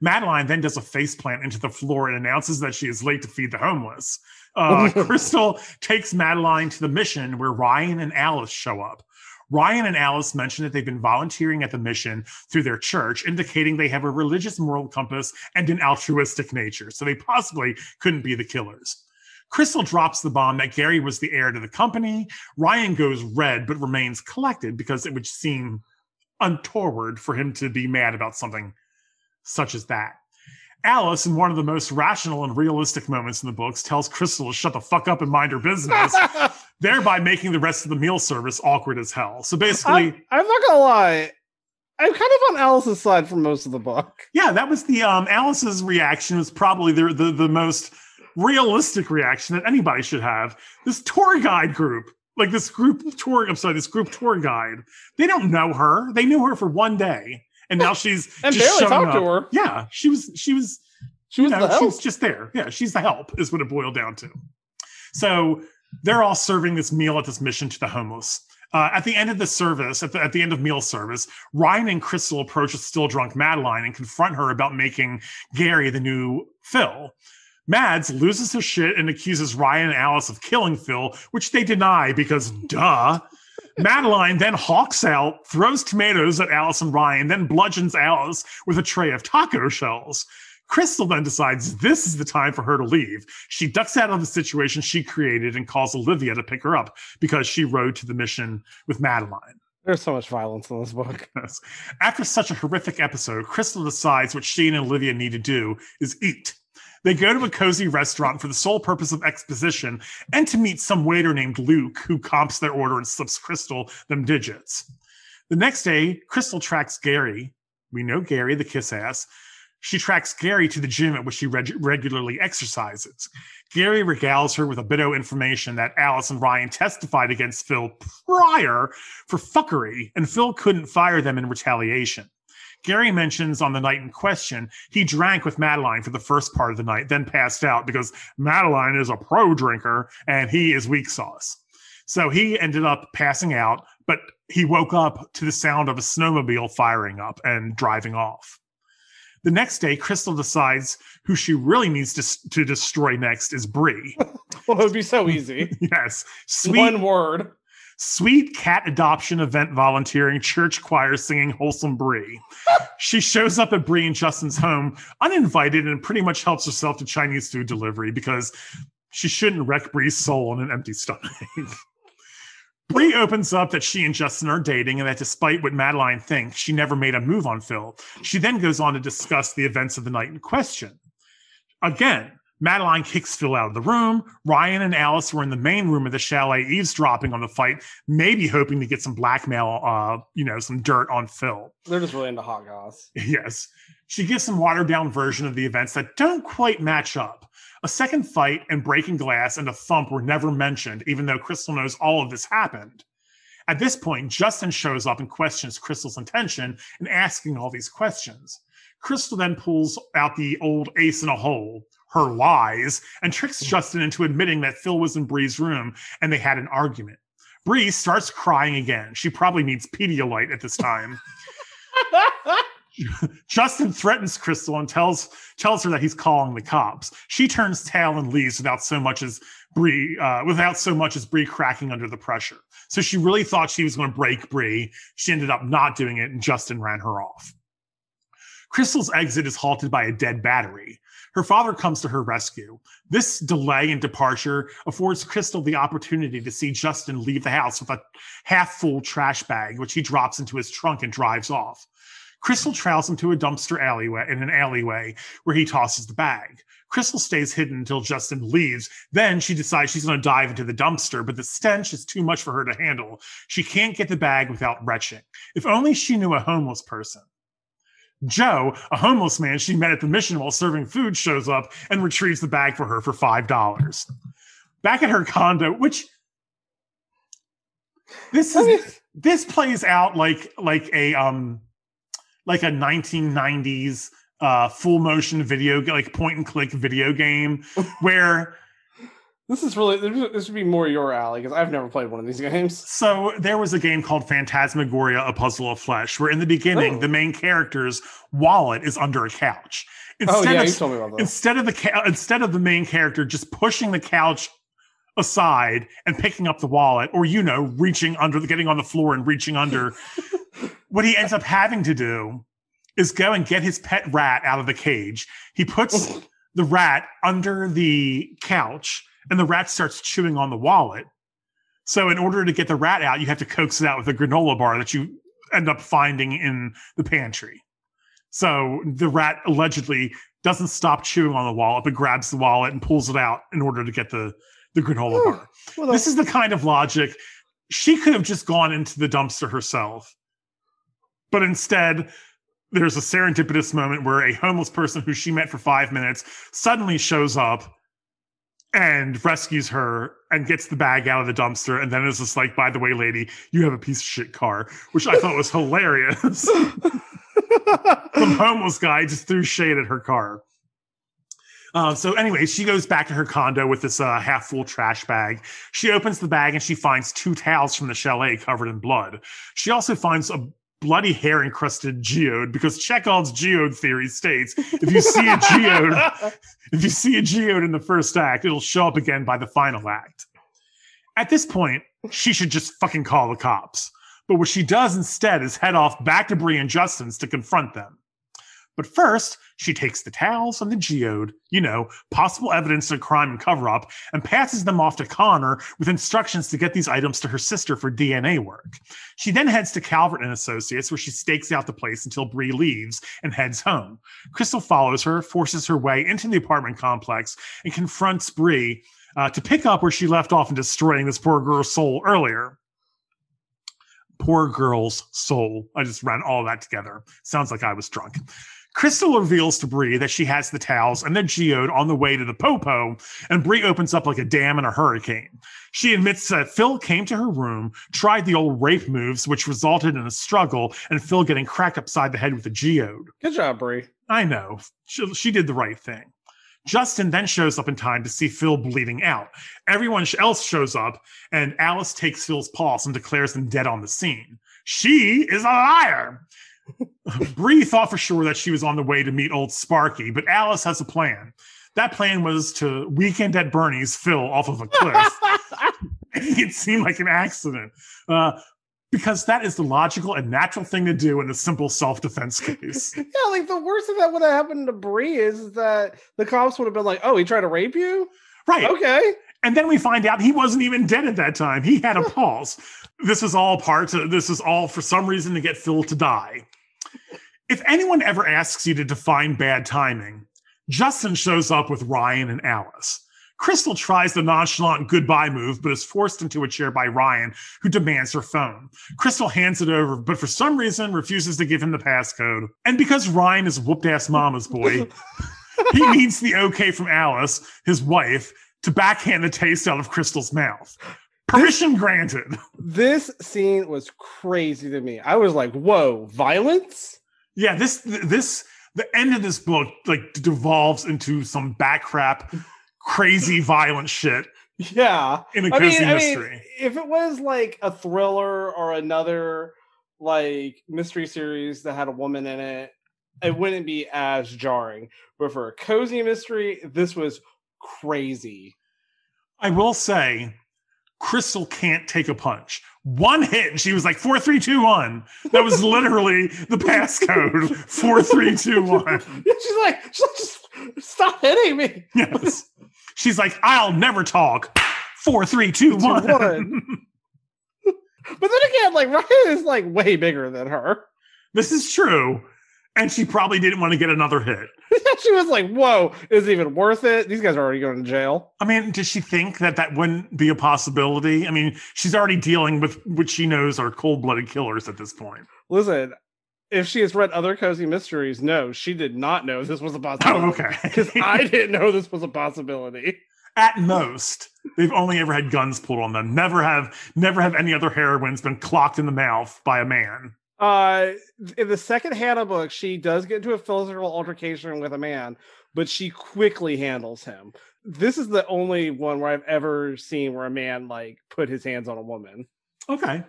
Speaker 1: Madeline then does a faceplant into the floor and announces that she is late to feed the homeless. Uh, [LAUGHS] Crystal takes Madeline to the mission where Ryan and Alice show up. Ryan and Alice mention that they've been volunteering at the mission through their church, indicating they have a religious moral compass and an altruistic nature, so they possibly couldn't be the killers. Crystal drops the bomb that Gary was the heir to the company. Ryan goes red but remains collected because it would seem untoward for him to be mad about something such as that. Alice, in one of the most rational and realistic moments in the books, tells Crystal to shut the fuck up and mind her business, [LAUGHS] thereby making the rest of the meal service awkward as hell. So basically,
Speaker 2: I'm, I'm not gonna lie. I'm kind of on Alice's side for most of the book.
Speaker 1: yeah, that was the um Alice's reaction was probably the the, the most realistic reaction that anybody should have. This tour guide group, like this group tour, I'm sorry, this group tour guide, they don't know her. They knew her for one day, and now she's
Speaker 2: And
Speaker 1: just
Speaker 2: barely talked to her.
Speaker 1: Yeah, she was she was
Speaker 2: She was
Speaker 1: know,
Speaker 2: help.
Speaker 1: she's just there. Yeah, she's the help, is what it boiled down to. So they're all serving this meal at this mission to the homeless. Uh, at the end of the service, at the, at the end of meal service, Ryan and Crystal approach a still drunk Madeline and confront her about making Gary the new Phil. Mads loses his shit and accuses Ryan and Alice of killing Phil, which they deny because duh. Madeline then hawks out, throws tomatoes at Alice and Ryan, then bludgeons Alice with a tray of taco shells. Crystal then decides this is the time for her to leave. She ducks out of the situation she created and calls Olivia to pick her up because she rode to the mission with Madeline.
Speaker 2: There's so much violence in this book. [LAUGHS]
Speaker 1: Yes. After such a horrific episode, Crystal decides what she and Olivia need to do is eat. They go to a cozy restaurant for the sole purpose of exposition and to meet some waiter named Luke who comps their order and slips Crystal them digits. The next day, Crystal tracks Gary. We know Gary, the kiss ass. She tracks Gary to the gym at which she reg- regularly exercises. Gary regales her with a bit of information that Alice and Ryan testified against Phil prior for fuckery, and Phil couldn't fire them in retaliation. Gary mentions on the night in question, he drank with Madeline for the first part of the night, then passed out because Madeline is a pro drinker and he is weak sauce. So he ended up passing out, but he woke up to the sound of a snowmobile firing up and driving off. The next day, Crystal decides who she really needs to, to destroy next is Bree. [LAUGHS]
Speaker 2: Well, it would be so easy. [LAUGHS]
Speaker 1: yes, sweet,
Speaker 2: One word.
Speaker 1: sweet cat adoption event volunteering church choir singing wholesome Bree. she shows up at Bree and Justin's home uninvited and pretty much helps herself to Chinese food delivery because she shouldn't wreck Bree's soul on an empty stomach. [LAUGHS] Bree opens up that she and Justin are dating and that despite what Madeline thinks, she never made a move on Phil. She then goes on to discuss the events of the night in question. Again, Madeline kicks Phil out of the room. Ryan and Alice were in the main room of the chalet eavesdropping on the fight, maybe hoping to get some blackmail, uh, you know, some dirt on Phil.
Speaker 2: They're just really into hot goss. [LAUGHS]
Speaker 1: Yes. She gives some watered down version of the events that don't quite match up. A second fight and breaking glass and a thump were never mentioned, even though Crystal knows all of this happened. At this point, Justin shows up and questions Crystal's intention in asking all these questions. Crystal then pulls out the old ace in a hole, her lies, and tricks hmm. Justin into admitting that Phil was in Bree's room and they had an argument. Bree starts crying again. She probably needs Pedialyte at this time. [LAUGHS] [LAUGHS] Justin threatens Crystal and tells tells her that he's calling the cops. She turns tail and leaves without so much as Bree uh, without so much as Bree cracking under the pressure. So she really thought she was going to break Bree. She ended up not doing it, and Justin ran her off. Crystal's exit is halted by a dead battery. Her father comes to her rescue. This delay in departure affords Crystal the opportunity to see Justin leave the house with a half full trash bag, which he drops into his trunk and drives off. Crystal trails him to a dumpster alleyway in an alleyway where he tosses the bag. Crystal stays hidden until Justin leaves. Then she decides she's going to dive into the dumpster, but the stench is too much for her to handle. She can't get the bag without retching. If only she knew a homeless person. Joe, a homeless man she met at the mission while serving food, shows up and retrieves the bag for her for $5. Back at her condo, which this is this plays out like like a um like a 1990s uh full motion video like point and click video game [LAUGHS] where
Speaker 2: This is really this would be more your alley because I've never played one of these games.
Speaker 1: so there was a game called Phantasmagoria: A Puzzle of Flesh, where in the beginning
Speaker 2: Oh.
Speaker 1: the main character's wallet is under a couch.
Speaker 2: oh yeah,
Speaker 1: of
Speaker 2: you told me about this.
Speaker 1: instead of the ca- instead of the main character just pushing the couch aside and picking up the wallet, or you know, reaching under, getting on the floor and reaching under. [LAUGHS] what he ends up having to do is go and get his pet rat out of the cage. He puts the rat under the couch, and the rat starts chewing on the wallet. So, in order to get the rat out, you have to coax it out with a granola bar that you end up finding in the pantry. So, the rat allegedly doesn't stop chewing on the wallet, but grabs the wallet and pulls it out in order to get the, the granola bar.
Speaker 2: Well,
Speaker 1: This is the kind of logic she could have just gone into the dumpster herself. But instead, there's a serendipitous moment where a homeless person who she met for five minutes suddenly shows up and rescues her and gets the bag out of the dumpster. And then is just like, by the way, lady, you have a piece of shit car, which I thought was hilarious. [LAUGHS] Some homeless guy just threw shade at her car. Uh, so anyway, she goes back to her condo with this uh, half full trash bag. She opens the bag and she finds two towels from the chalet covered in blood. She also finds a bloody hair encrusted geode because Chekhov's geode theory states if you see a geode, [LAUGHS] if you see a geode in the first act, it'll show up again by the final act. At this point, she should just fucking call the cops. But what she does instead is head off back to Bree and Justin's to confront them. But first, she takes the towels and the geode, you know, possible evidence of crime and cover up, and passes them off to Connor with instructions to get these items to her sister for DNA work. She then heads to Calvert and Associates, where she stakes out the place until Bree leaves and heads home. Crystal follows her, forces her way into the apartment complex, and confronts Bree uh, to pick up where she left off in destroying this poor girl's soul earlier. Poor girl's soul. I just ran all that together. Sounds like I was drunk. Crystal reveals to Bree that she has the towels and the geode on the way to the popo, and Bree opens up like a dam in a hurricane. She admits that Phil came to her room, tried the old rape moves, which resulted in a struggle, and Phil getting cracked upside the head with a geode.
Speaker 2: Good job, Bree.
Speaker 1: I know. She, she did the right thing. Justin then shows up in time to see Phil bleeding out. Everyone else shows up, and Alice takes Phil's pulse and declares him dead on the scene. She is a liar. [LAUGHS] Bree thought for sure that she was on the way to meet old Sparky, but Alice has a plan. That plan was to weekend at Bernie's Phil off of a cliff. [LAUGHS] it seemed like an accident. Uh, because that is the logical and natural thing to do in a simple self-defense case. [LAUGHS]
Speaker 2: yeah, like the worst thing that would have happened to Bree is that the cops would have been like, "Oh, he tried to rape you."
Speaker 1: Right.
Speaker 2: Okay.
Speaker 1: And then we find out he wasn't even dead at that time. He had a pulse. This is all part of this is all for some reason to get Phil to die. If anyone ever asks you to define bad timing, Justin shows up with Ryan and Alice. Crystal tries the nonchalant goodbye move, but is forced into a chair by Ryan, who demands her phone. Crystal hands it over, but for some reason refuses to give him the passcode. And because Ryan is whooped ass mama's boy, [LAUGHS] he needs the okay from Alice, his wife, to backhand the taste out of Crystal's mouth. Permission granted.
Speaker 2: This scene was crazy to me. I was like, "Whoa, violence!"
Speaker 1: Yeah, this this the end of this book like devolves into some back backcrap, crazy [LAUGHS] violent shit
Speaker 2: Yeah.
Speaker 1: in a
Speaker 2: I
Speaker 1: cozy
Speaker 2: mean, I
Speaker 1: mystery.
Speaker 2: mean, if it was like a thriller or another like mystery series that had a woman in it, it wouldn't be as jarring. But for a cozy mystery, this was crazy.
Speaker 1: I will say, Crystal can't take a punch. One hit, and she was like four, three, two, one. That was literally the passcode. Four, three, two, one. [LAUGHS]
Speaker 2: she's like, she's like, just stop hitting me.
Speaker 1: Yes. She's like, I'll never talk. Four, three, two,
Speaker 2: Two,
Speaker 1: one.
Speaker 2: one. [LAUGHS] But then again, like Ryan is like way bigger than her.
Speaker 1: this is true. And she probably didn't want to get another hit. [LAUGHS]
Speaker 2: she was like, "Whoa, is it even worth it? These guys are already going to jail."
Speaker 1: I mean, does she think that that wouldn't be a possibility? I mean, she's already dealing with what she knows are cold blooded killers at this point.
Speaker 2: Listen, if she has read other cozy mysteries, no, she did not know this was a possibility.
Speaker 1: Oh, okay. [LAUGHS]
Speaker 2: Because I didn't know this was a possibility.
Speaker 1: At most, they've only ever had guns pulled on them. Never have, never have any other heroines been clocked in the mouth by a man.
Speaker 2: Uh, in the second Hannah book, she does get into a physical altercation with a man, but she quickly handles him. This is the only one where I've ever seen where a man like put his hands on a woman.
Speaker 1: Okay.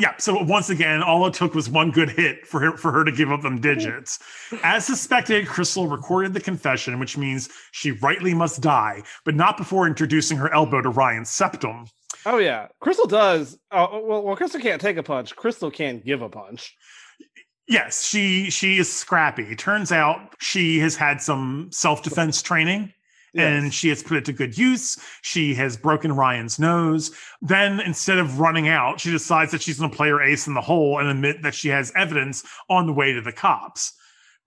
Speaker 1: Yeah. So once again, all it took was one good hit for her for her to give up them mm-hmm. digits. As suspected, Crystal recorded the confession, which means she rightly must die, but not before introducing her elbow to Ryan's septum.
Speaker 2: Oh yeah, Crystal does. Oh well, well, Crystal can't take a punch. Crystal can give a punch.
Speaker 1: Yes, she she is scrappy. Turns out she has had some self defense training and she has put it to good use. She has broken Ryan's nose. Then, instead of running out, she decides that she's going to play her ace in the hole and admit that she has evidence on the way to the cops.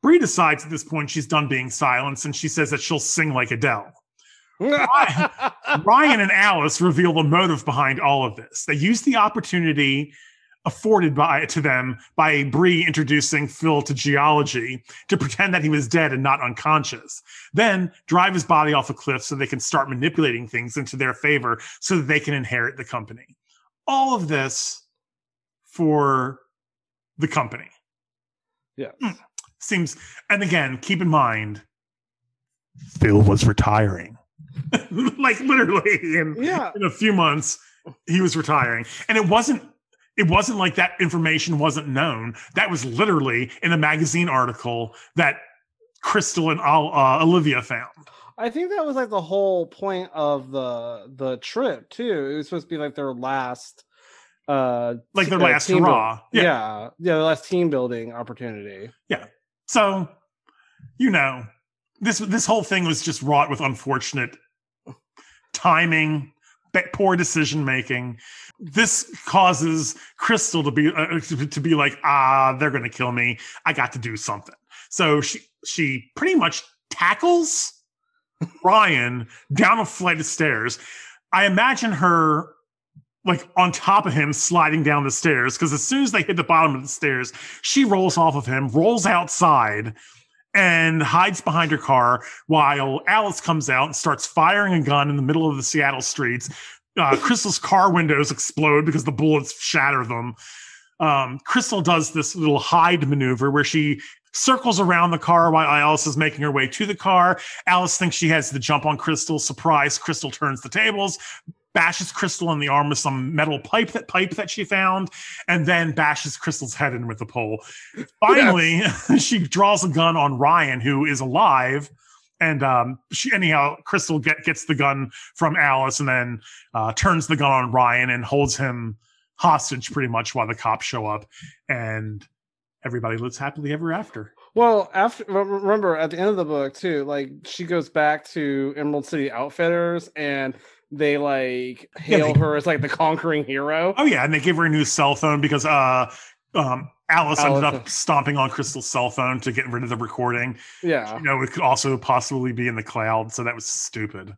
Speaker 1: Bree decides at this point she's done being silenced and she says that she'll sing like Adele. [LAUGHS] Ryan and Alice reveal the motive behind all of this. They use the opportunity afforded by to them by Bree introducing Phil to geology to pretend that he was dead and not unconscious. Then drive his body off a cliff so they can start manipulating things into their favor so that they can inherit the company. All of this for the company
Speaker 2: yes. Hmm.
Speaker 1: seems and again keep in mind Phil was retiring. [LAUGHS] like literally in
Speaker 2: Yeah.
Speaker 1: in a few months he was retiring and it wasn't it wasn't like that information wasn't known that was literally in a magazine article that crystal and uh, olivia found
Speaker 2: I think that was like the whole point of the the trip too. It was supposed to be like their last uh
Speaker 1: like their
Speaker 2: uh,
Speaker 1: last
Speaker 2: buil-
Speaker 1: hurrah
Speaker 2: Yeah.
Speaker 1: yeah.
Speaker 2: yeah, their last team building opportunity. Yeah.
Speaker 1: So you know this this whole thing was just wrought with unfortunate timing poor decision making this causes crystal to be uh, to to be like ah they're gonna kill me. I got to do something. So she she pretty much tackles [LAUGHS] ryan down a flight of stairs. I imagine her like on top of him sliding down the stairs because as soon as they hit the bottom of the stairs she rolls off of him rolls outside and hides behind her car while Alice comes out and starts firing a gun in the middle of the Seattle streets. Uh, Crystal's car windows explode because the bullets shatter them. Um, Crystal does this little hide maneuver where she circles around the car while Alice is making her way to the car. Alice thinks she has the jump on Crystal. Surprise! Crystal turns the tables, bashes Crystal in the arm with some metal pipe that pipe that she found, and then bashes Crystal's head in with a pole. Finally, [LAUGHS] she draws a gun on Ryan, who is alive. And um, she, anyhow, Crystal get, gets the gun from Alice and then uh, turns the gun on Ryan and holds him hostage pretty much while the cops show up. And everybody lives happily ever after.
Speaker 2: Well, after remember at the end of the book too, like she goes back to Emerald City Outfitters and they like [LAUGHS]
Speaker 1: Yeah,
Speaker 2: hail
Speaker 1: they-
Speaker 2: her as like the conquering hero.
Speaker 1: Oh, yeah. And they give her a new cell phone because uh, um, Alice ended up stomping on Crystal's cell phone to get rid of the recording.
Speaker 2: Yeah,
Speaker 1: You know, it could also possibly be in the cloud. So that was stupid.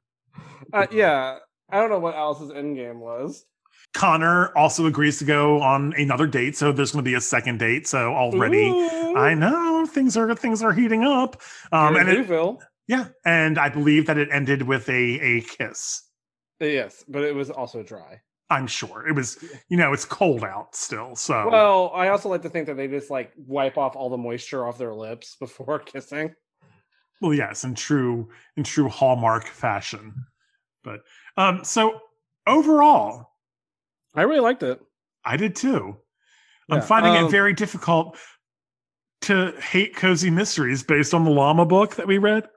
Speaker 2: uh, yeah. I don't know what Alice's end game was.
Speaker 1: Connor also agrees to go on another date, so there's going to be a second date. So already,
Speaker 2: Ooh.
Speaker 1: I know things are things are heating up. Um, and it, yeah, and I believe that it ended with a a kiss.
Speaker 2: Uh, Yes, but it was also dry.
Speaker 1: I'm sure it was. You know, it's cold out still, so
Speaker 2: Well, I also like to think that they just like wipe off all the moisture off their lips [LAUGHS] before kissing.
Speaker 1: well, yes, in true in true Hallmark fashion. But um, so overall,
Speaker 2: I really liked it.
Speaker 1: I did too. I'm finding
Speaker 2: um,
Speaker 1: it very difficult to hate cozy mysteries based on the llama book that we read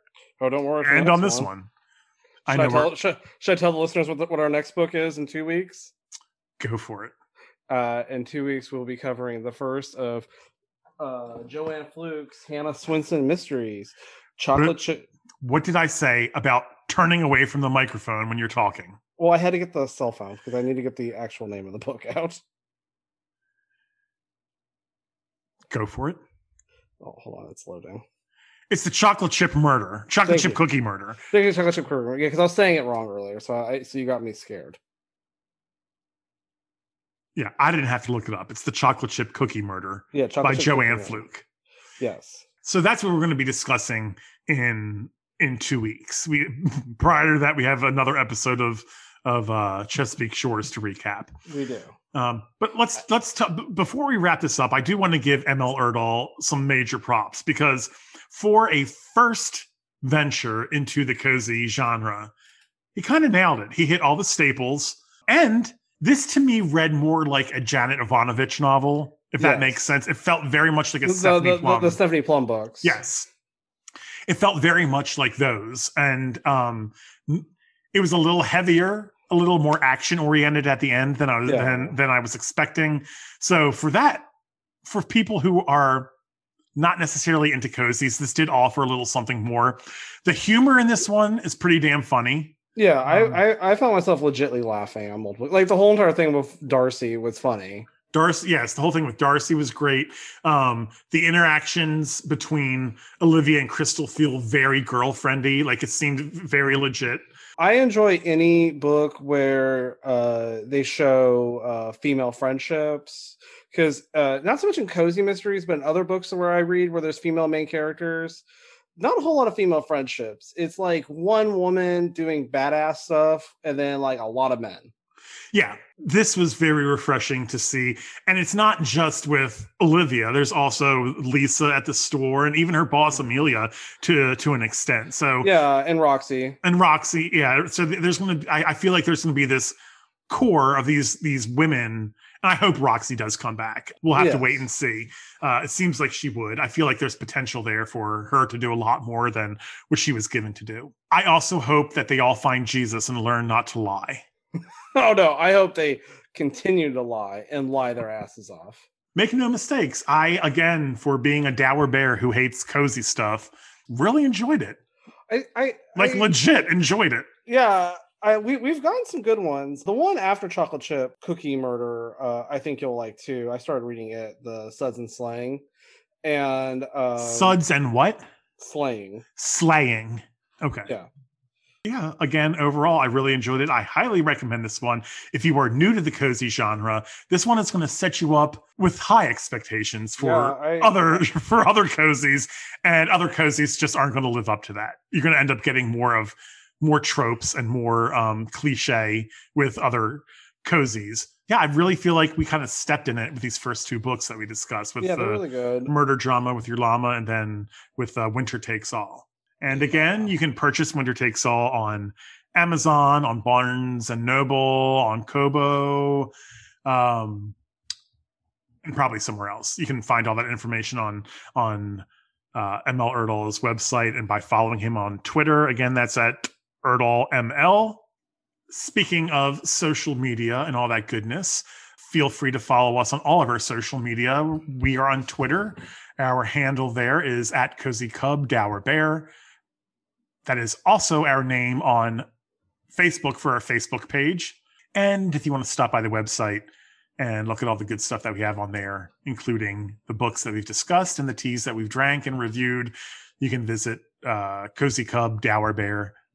Speaker 2: Oh, don't worry.
Speaker 1: and on this one. I
Speaker 2: Should I,
Speaker 1: know where,
Speaker 2: tell, should, should I tell the listeners what, the, what our next book is in two weeks?
Speaker 1: go for it.
Speaker 2: Uh, in two weeks, we'll be covering the first of uh, Joanne Fluke's Hannah Swensen Mysteries. Chocolate chip.
Speaker 1: What did I say about turning away from the microphone when you're talking?
Speaker 2: Well, I had to get the cell phone because I need to get the actual name of the book out.
Speaker 1: Go for it.
Speaker 2: Oh, hold on, it's loading.
Speaker 1: It's the chocolate chip murder, chocolate
Speaker 2: Thank
Speaker 1: chip
Speaker 2: you.
Speaker 1: cookie murder.
Speaker 2: Thank you, chocolate chip cookie. Yeah, because I was saying it wrong earlier, so I so you got me scared.
Speaker 1: Yeah, I didn't have to look it up. It's the chocolate chip cookie murder
Speaker 2: Yeah,
Speaker 1: by Joanne. Fluke.
Speaker 2: Yes.
Speaker 1: So that's what we're going to be discussing in in two weeks. We [LAUGHS] prior to that, we have another episode of of uh, Chesapeake Shores to recap.
Speaker 2: We do.
Speaker 1: Um, but let's let's t- before we wrap this up, I do want to give ML Erdahl some major props because for a first venture into the cozy genre, he kind of nailed it. He hit all the staples, and This to me read more like a Janet Evanovich novel, if that makes sense. It felt very much like a
Speaker 2: The,
Speaker 1: Stephanie
Speaker 2: the, the,
Speaker 1: Plum.
Speaker 2: the Stephanie Plum books.
Speaker 1: Yes. It felt very much like those. And um it was a little heavier, a little more action oriented at the end than I was
Speaker 2: Yeah.
Speaker 1: than, than I was expecting. So for that, for people who are not necessarily into cozies, this did offer a little something more. The humor in this one is pretty damn funny.
Speaker 2: Yeah,
Speaker 1: Um,
Speaker 2: I, I I found myself legitly laughing on multiple. Like the whole entire thing with Darcy was funny.
Speaker 1: Darcy, yes, the whole thing with Darcy was great. Um, the interactions between Olivia and Crystal feel very girlfriendy. Like it seemed very legit.
Speaker 2: I enjoy any book where uh, they show uh, female friendships because uh, not so much in cozy mysteries, but in other books where I read where there's female main characters, not a whole lot of female friendships. It's like one woman doing badass stuff, and then like a lot of men.
Speaker 1: Yeah, this was very refreshing to see. And it's not just with Olivia. There's also Lisa at the store and even her boss Amelia to to an extent. So
Speaker 2: Yeah, and Roxy.
Speaker 1: and Roxy, yeah. So there's gonna I, I feel like there's gonna be this core of these these women. And I hope Roxy does come back. We'll have to wait and see. Uh, it seems like she would. I feel like there's potential there for her to do a lot more than what she was given to do. I also hope that they all find Jesus and learn not to lie. [LAUGHS]
Speaker 2: Oh no, I hope they continue to lie and lie their asses off.
Speaker 1: Make no mistakes. I, again, for being a dour bear who hates cozy stuff, really enjoyed it.
Speaker 2: I, I
Speaker 1: Like
Speaker 2: I-
Speaker 1: legit enjoyed it.
Speaker 2: Yeah, I, we we've gotten some good ones. The one after chocolate chip cookie murder, uh, I think you'll like too. I started reading it, the Suds and Slang, and um,
Speaker 1: Suds and what?
Speaker 2: Slaying.
Speaker 1: Slaying. Okay.
Speaker 2: Yeah.
Speaker 1: Yeah. Again, overall, I really enjoyed it. I highly recommend this one. If you are new to the cozy genre, this one is going to set you up with high expectations for
Speaker 2: Yeah, I-
Speaker 1: other [LAUGHS] for other cozies, and other cozies just aren't going to live up to that. You're going to end up getting more of more tropes and more um, cliche with other cozies. Yeah, I really feel like we kind of stepped in it with these first two books that we discussed with
Speaker 2: Yeah,
Speaker 1: the
Speaker 2: really
Speaker 1: murder drama with your llama and then with uh, Winter Takes All. And again, you can purchase Winter Takes All on Amazon, on Barnes and Noble, on Kobo, um, and probably somewhere else. You can find all that information on on uh, ML Erdal's website and by following him on Twitter. Again, that's at Erdal ML. Speaking of social media and all that goodness, feel free to follow us on all of our social media. We are on Twitter. Our handle there is at Cozy Cub Dour Bear. That is also our name on Facebook for our Facebook page. And if you want to stop by the website and look at all the good stuff that we have on there, including the books that we've discussed and the teas that we've drank and reviewed, you can visit uh,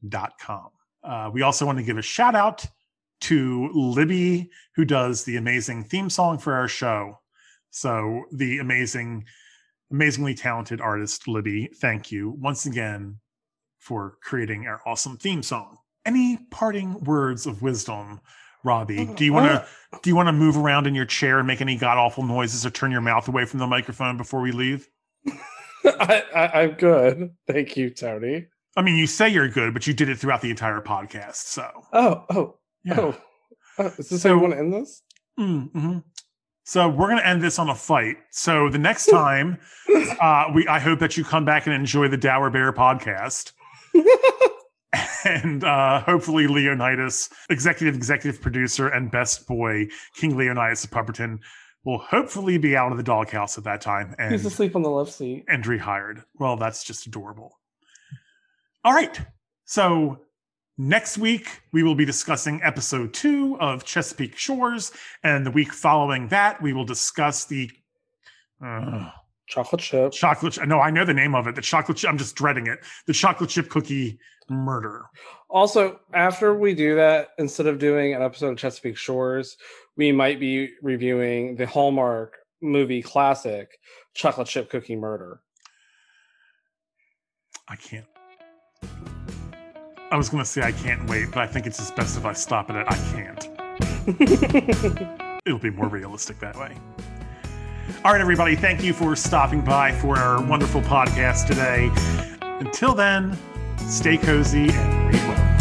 Speaker 1: cozycubdourbear.com. Uh, we also want to give a shout out to Libby, who does the amazing theme song for our show. So, the amazing, amazingly talented artist, Libby, thank you once again for creating our awesome theme song. Any parting words of wisdom, Robbie? Do you want to do you want to move around in your chair and make any god awful noises or turn your mouth away from the microphone before we leave? [LAUGHS]
Speaker 2: I, I, I'm good. Thank you, Tony.
Speaker 1: I mean, you say you're good, but you did it throughout the entire podcast. So,
Speaker 2: Oh, oh,
Speaker 1: yeah.
Speaker 2: oh. oh. Is this
Speaker 1: So-
Speaker 2: how you want to end this?
Speaker 1: Mm-hmm. So we're gonna end this on a fight. So the next [LAUGHS] time, uh, we I hope that you come back and enjoy the Dour Bear podcast, [LAUGHS] and uh, hopefully Leonidas, executive executive producer and best boy King Leonidas of Pupperton, will hopefully be out of the doghouse at that time and
Speaker 2: He's asleep on the left seat.
Speaker 1: and rehired. Well, that's just adorable. All right. So next week we will be discussing episode two of Chesapeake Shores, and the week following that we will discuss the uh,
Speaker 2: Chocolate chip.
Speaker 1: chocolate. No, I know the name of it. The chocolate. Chip, I'm just dreading it. The chocolate chip cookie murder.
Speaker 2: Also, after we do that, instead of doing an episode of Chesapeake Shores, we might be reviewing the Hallmark movie classic, Chocolate Chip Cookie Murder.
Speaker 1: I can't. I was going to say I can't wait, but I think it's just best if I stop it at I can't. [LAUGHS] It'll be more realistic that way. All right, everybody, thank you for stopping by for our wonderful podcast today. Until then, stay cozy and read well.